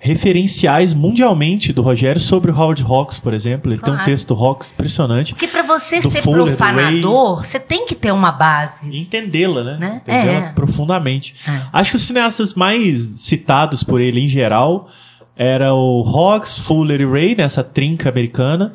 referenciais mundialmente do Rogério sobre o Howard Hawks, por exemplo. Ele tem um Claro. texto do Hawks impressionante. Porque para você ser Fuller, do profanador, você tem que ter uma base. E entendê-la, né? Né? Entendê-la É. profundamente. É. Acho que os cineastas mais citados por ele em geral era o Hawks, Fuller e Ray, nessa trinca americana.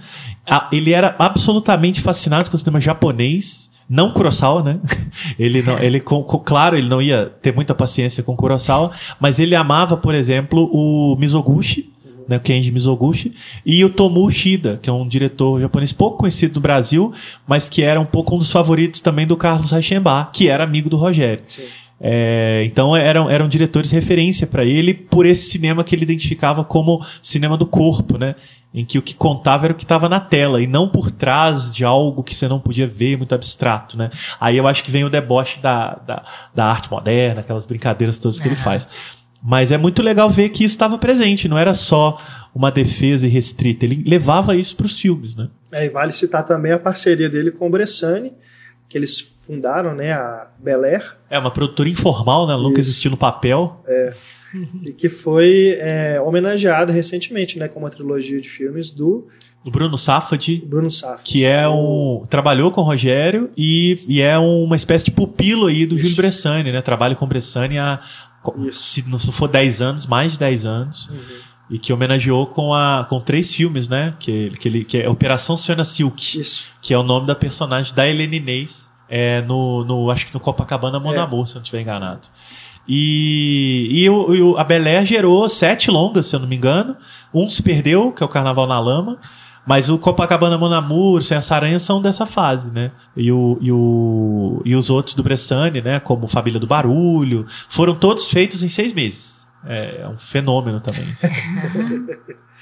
Ele era absolutamente fascinado com o cinema japonês. Não Kurosawa, né? (laughs) Ele, não, ele com- com- claro, ele não ia ter muita paciência com Kurosawa, mas ele amava, por exemplo, o Mizoguchi, né, o Kenji Mizoguchi, e o Tomu Shida, que é um diretor japonês pouco conhecido no Brasil, mas que era um pouco um dos favoritos também do Carlos Reichenbach, que era amigo do Rogério. Sim. É, então eram, eram diretores referência para ele por esse cinema que ele identificava como cinema do corpo, né? Em que o que contava era o que estava na tela e não por trás de algo que você não podia ver, muito abstrato, né? Aí eu acho que vem o deboche da, da, da arte moderna, aquelas brincadeiras todas que ele Aham. faz. Mas é muito legal ver que isso estava presente, não era só uma defesa irrestrita, ele levava isso para os filmes, né? É, e vale citar também a parceria dele com o Bressani, que eles fundaram, né, a Bel Air, É uma produtora informal, né? Nunca Isso. existiu no papel. E que foi é, homenageada recentemente, né, com uma trilogia de filmes do O Bruno Safadi, Bruno Safdie. que é um trabalhou com o Rogério e, e é uma espécie de pupilo aí do Isso. Júlio Bressani, né? Trabalha com o Bressani há Isso. se não for 10 anos, mais de 10 anos. Uhum. E que homenageou com, a, com três filmes, né? Que, que, ele, que é Operação Siona Silk, Isso. que é o nome da personagem da Helena Inês, é, no, no, acho que no Copacabana Mon É. Se eu não estiver enganado. E, e, o, e a Belé gerou sete longas, se eu não me engano. Um se perdeu, que é o Carnaval na Lama. Mas o Copacabana Mon Amour, Sem essa aranha são dessa fase, né? E, o, e, o, e os outros do Bressani, né? Como Família do Barulho, foram todos feitos em seis meses. É, é um fenômeno também. (laughs)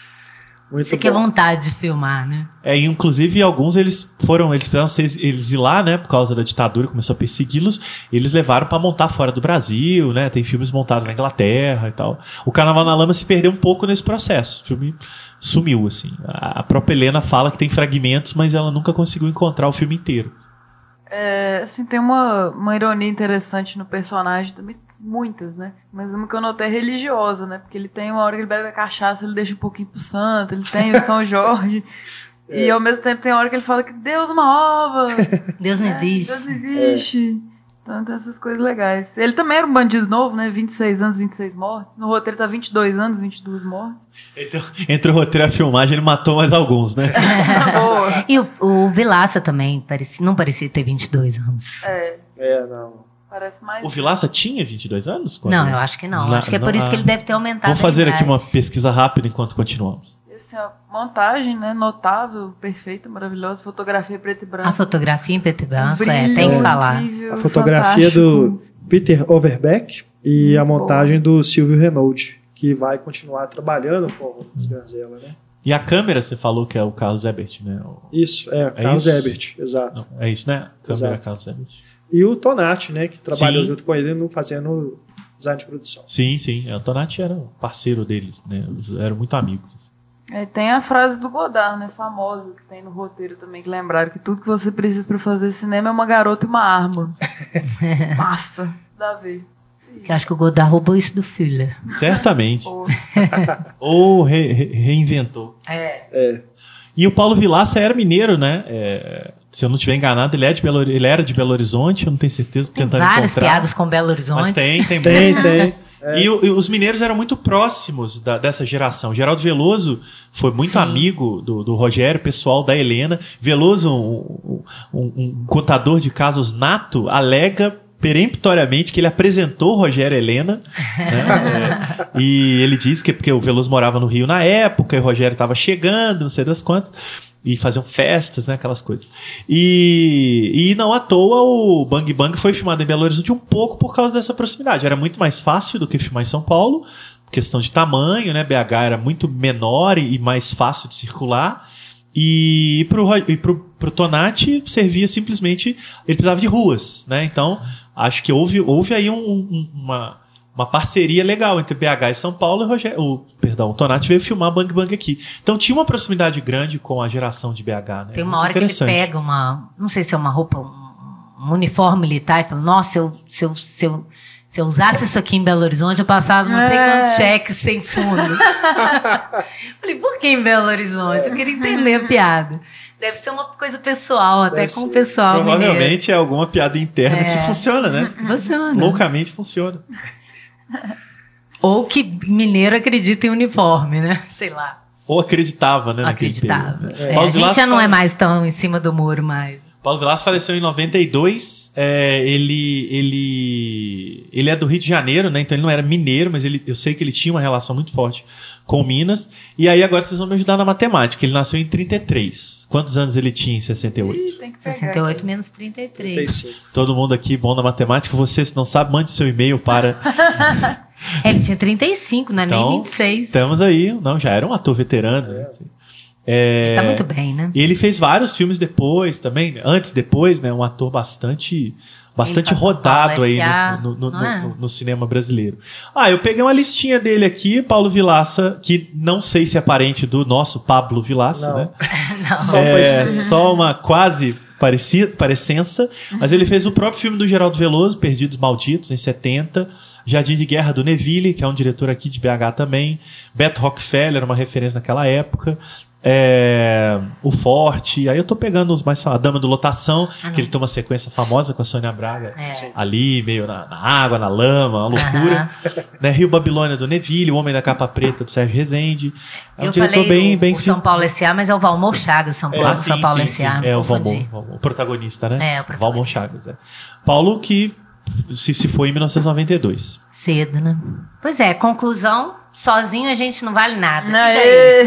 Muito Você quer bom. vontade de filmar, né? É, e inclusive alguns eles foram, eles precisaram ser- eles ir lá, né, por causa da ditadura, começou a persegui-los, eles levaram pra montar fora do Brasil, né, tem filmes montados na Inglaterra e tal. O Carnaval na Lama se perdeu um pouco nesse processo, o filme sumiu, assim. A a própria Helena fala que tem fragmentos, mas ela nunca conseguiu encontrar o filme inteiro. É, assim, tem uma, uma ironia interessante no personagem também, muitas, né? Mas uma que eu notei é religiosa, né? Porque ele tem uma hora que ele bebe a cachaça, ele deixa um pouquinho pro santo, ele tem o São (laughs) Jorge. E ao mesmo tempo tem hora que ele fala que Deus é uma ova. (laughs) Deus não É, existe. Deus não existe. Então tem essas coisas legais. Ele também era um bandido novo, né? 26 anos, 26 mortes. No roteiro tá 22 anos, 22 mortes. Então, entre o roteiro e a filmagem, ele matou mais alguns, né? (laughs) Boa. E o, o Vilaça também parecia, não parecia ter 22 anos. É, É, não. parece mais. O Vilaça tinha 22 anos? quando- Não, eu acho que não. Na- acho que é por isso ah. que ele deve ter aumentado. Vou fazer aqui uma pesquisa rápida enquanto continuamos. Assim, a montagem, né? Notável, perfeita, maravilhosa. Fotografia preto e branco. A fotografia em preto e branco, Brilho, é, tem que falar. incrível, A fotografia fantástico. do Peter Overbeck e a montagem do Silvio Renaud, que vai continuar trabalhando com os Gazela, né? E a câmera, você falou que é o Carlos Ebert, né? O- Isso, é, Carlos isso? Ebert, exato. Não, é isso, né? A câmera é Exato. Carlos Ebert. E o Tonati, né, que trabalhou Sim. junto com ele no fazendo design de produção. Sim, sim. O Tonati era parceiro deles, né? Eram muito amigos. É, tem a frase do Godard, né? Famosa, que tem no roteiro também, que lembraram que tudo que você precisa pra fazer cinema é uma garota e uma arma. (laughs) Massa. Dá a ver. Eu acho que o Godard roubou isso do Fuller. Certamente. Pô, (laughs) Ou re- re- reinventou. É. É, E o Paulo Vilaça era mineiro, né? É, se eu não estiver enganado, ele, é de Belo, ele era de Belo Horizonte, eu não tenho certeza, Tem tentando várias encontrar. piadas com Belo Mas Horizonte. tem, tem, tem, muitas. tem. (laughs) É. E, e os mineiros eram muito próximos da- dessa geração. Geraldo Veloso foi muito Sim. amigo do, do Rogério, pessoal da Helena. Veloso, um, um- um contador de casos nato, alega peremptoriamente que ele apresentou o Rogério Helena. né? (laughs) É, e ele diz que é porque o Veloso morava no Rio na época, e o Rogério estava chegando, não sei das quantas. E faziam festas, né? Aquelas coisas. E, e não à toa o Bang Bang foi filmado em Belo Horizonte um pouco por causa dessa proximidade. Era muito mais fácil do que filmar em São Paulo, questão de tamanho, né? BH era muito menor e, mais fácil de circular. E pro, Ro- e pro, pro Tonati servia simplesmente. Ele precisava de ruas, né? Então, acho que houve, houve aí um- um- uma, uma parceria legal entre BH e São Paulo e Rogério. O, perdão, o Tonati veio filmar Bang Bang aqui. Então tinha uma proximidade grande com a geração de BH, né? Tem uma hora que ele pega uma, não sei se é uma roupa, um, um uniforme militar e fala, nossa, eu, se, eu, se, eu, se eu usasse isso aqui em Belo Horizonte, eu passava não sei É. quantos cheques sem fundo. (laughs) Falei, por que em Belo Horizonte? Eu queria entender a piada. Deve ser uma coisa pessoal, até Deve com o pessoal mineiro. Provavelmente é alguma piada interna É. que funciona, né? (laughs) Funciona. Loucamente funciona. (laughs) Ou que mineiro acredita em uniforme, né? (laughs) Sei lá. Ou acreditava, né? Acreditava. É, a gente já não é mais tão em cima do muro mais. Paulo Velasco faleceu em 92. É, ele, ele, ele é do Rio de Janeiro, né? Então ele não era mineiro, mas ele, eu sei que ele tinha uma relação muito forte com Minas. E aí agora vocês vão me ajudar na matemática. Ele nasceu em 33. Quantos anos ele tinha em 68? Ih, tem que pegar 68 aqui. menos 33. 35. Todo mundo aqui bom na matemática. Você, se não sabe, mande seu e-mail para. É, (laughs) ele tinha 35, não é nem Então, 26. estamos aí. Não, já era um ator veterano. né, assim. É, Tá muito bem, né? E ele fez vários filmes depois também, antes, depois, né? Um ator bastante, bastante rodado aí no, no- no- é? no- no cinema brasileiro. Ah, eu peguei uma listinha dele aqui, Paulo Vilaça, que não sei se é parente do nosso Pablo Vilaça, Não. né? (laughs) Não. Só é, só uma quase pareci, parecença, mas ele fez o próprio filme do Geraldo Veloso, Perdidos Malditos, em 70, Jardim de Guerra do Neville, que é um diretor aqui de BH também, Beto Rockefeller, uma referência naquela época, é, O Forte, aí eu tô pegando os mais A Dama do Lotação, Ah, que ele tem uma sequência famosa com a Sônia Braga, É. Ali, meio na, na água, na lama, uma loucura. Né, Rio Babilônia do Neville, O Homem da Capa Preta do Sérgio Rezende. É um eu diretor falei bem, o, bem o São Paulo S.A., mas é o Valmor Chagas, São Paulo, ah, São sim, Paulo sim, S.A. sim. É o. Valmor, o protagonista, né? É, o protagonista. Valmor Chagas, é. Paulo que se, se foi em 1992. Cedo, né? Pois é, conclusão, sozinho a gente não vale nada. E daí? Aê!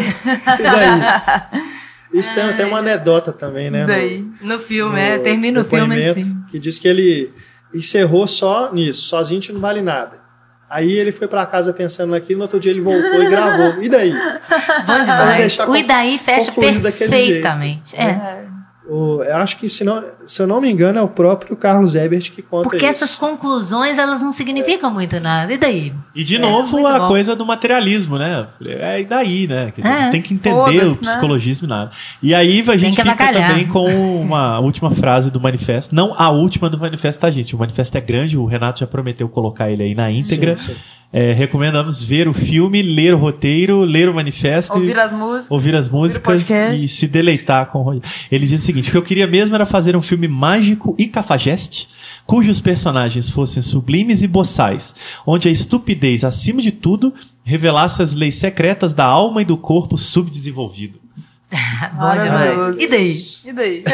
E daí? Isso tem, tem uma anedota também, né? no- Daí. No filme, no é, termina o filme assim. Que diz que ele encerrou só nisso, sozinho a gente não vale nada. Aí ele foi pra casa pensando naquilo, no outro dia ele voltou e gravou. E daí? Bom Vamos demais. O Idaí fecha concluído daquele perfeitamente. É. É. O- eu acho que, se, não, se eu não me engano, é o próprio Carlos Ebert que conta Porque isso. essas conclusões, elas não significam muito nada. E daí? E de É, novo a bom. coisa do materialismo, né? É e daí, né? É, não tem que entender o né? psicologismo e nada. E aí a gente que fica avacalhar. também com uma última frase do manifesto. Não a última do manifesto, tá, gente? O manifesto é grande, o Renato já prometeu colocar ele aí na íntegra. Sim, sim. É, recomendamos ver o filme, ler o roteiro, ler o manifesto. Ouvir as músicas. ouvir as músicas podcast. e se deleitar com o. Ele diz o seguinte: o que eu queria mesmo era fazer um filme mágico e cafajeste, cujos personagens fossem sublimes e boçais, onde a estupidez, acima de tudo, revelasse as leis secretas da alma e do corpo subdesenvolvido. (laughs) Bom demais. E daí? E daí?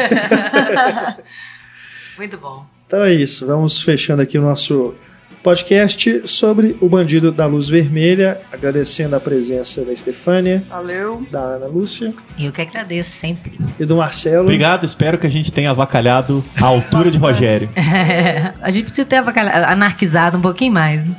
(laughs) Muito bom. Então é isso. Vamos fechando aqui o nosso podcast sobre o Bandido da Luz Vermelha, agradecendo a presença da Estefânia, Valeu. da Ana Lúcia Eu que agradeço sempre. e do Marcelo. Obrigado, espero que a gente tenha avacalhado a altura de Rogério. (laughs) a gente podia ter anarquizado um pouquinho mais. né?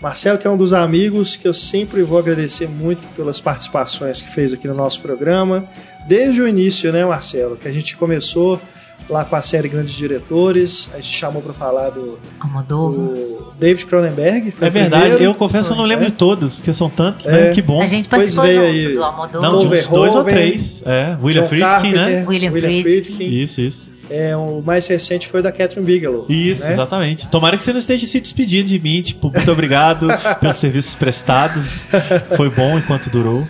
Marcelo, que é um dos amigos que eu sempre vou agradecer muito pelas participações que fez aqui no nosso programa. Desde o início, né, Marcelo? Que a gente começou lá com a série Grandes Diretores, a gente chamou para falar do, do David Cronenberg. Foi É verdade, primeiro. eu confesso que eu não lembro É. de todos, porque são tantos, É. né? Que bom. A gente Pois veio do, aí. do Almodóvar. Não, de uns dois ou três. É, William John Friedkin, né? William William Friedkin. Friedkin. Isso, isso. É, o mais recente foi o da Catherine Bigelow. Isso, né? exatamente. Tomara que você não esteja se despedindo de mim, tipo, muito obrigado (laughs) pelos serviços prestados. Foi bom enquanto durou.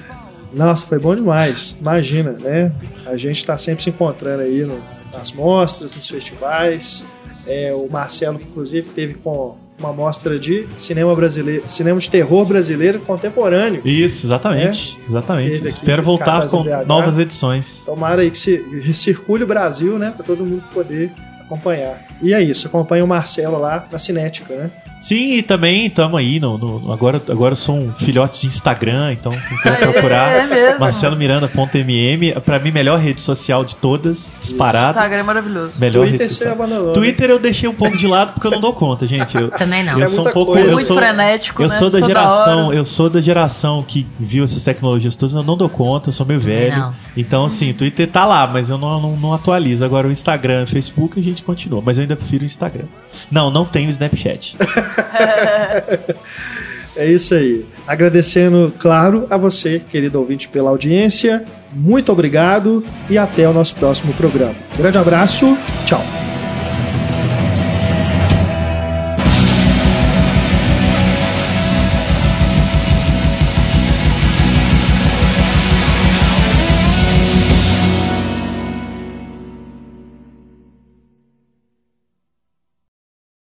Nossa, foi bom demais. Imagina, né? A gente está sempre se encontrando aí no- nas mostras, nos festivais. É, o Marcelo, que inclusive, teve com uma mostra de cinema brasileiro, cinema de terror brasileiro contemporâneo. Isso, exatamente. Exatamente. Teve aqui Espero voltar com BH. novas edições. Tomara aí que se circule o Brasil, né? Para todo mundo poder acompanhar. E é isso, acompanha o Marcelo lá na Cinética, né? Sim, e também estamos aí. No, no- agora, agora eu sou um filhote de Instagram, então quem quiser (laughs) procurar. É mesmo. MarceloMiranda.mm, pra mim, melhor rede social de todas, disparado. Instagram é maravilhoso. Melhor Twitter rede você abandonou. né? Twitter eu deixei um pouco de lado porque eu não dou conta, gente. Eu, (laughs) Também não. eu É sou um pouco. coisa. Eu Muito sou, frenético, eu né? sou da Toda geração, hora. eu sou da geração que viu essas tecnologias todas, eu não dou conta, eu sou meio velho. Não. Então, assim, o Twitter tá lá, mas eu não, não, não atualizo. Agora o Instagram, Facebook, a gente continua. Mas eu ainda prefiro o Instagram. Não, não tenho Snapchat. (laughs) (laughs) É isso aí. Agradecendo, claro, a você, querido ouvinte, pela audiência. Muito obrigado e até o nosso próximo programa. Grande abraço, tchau.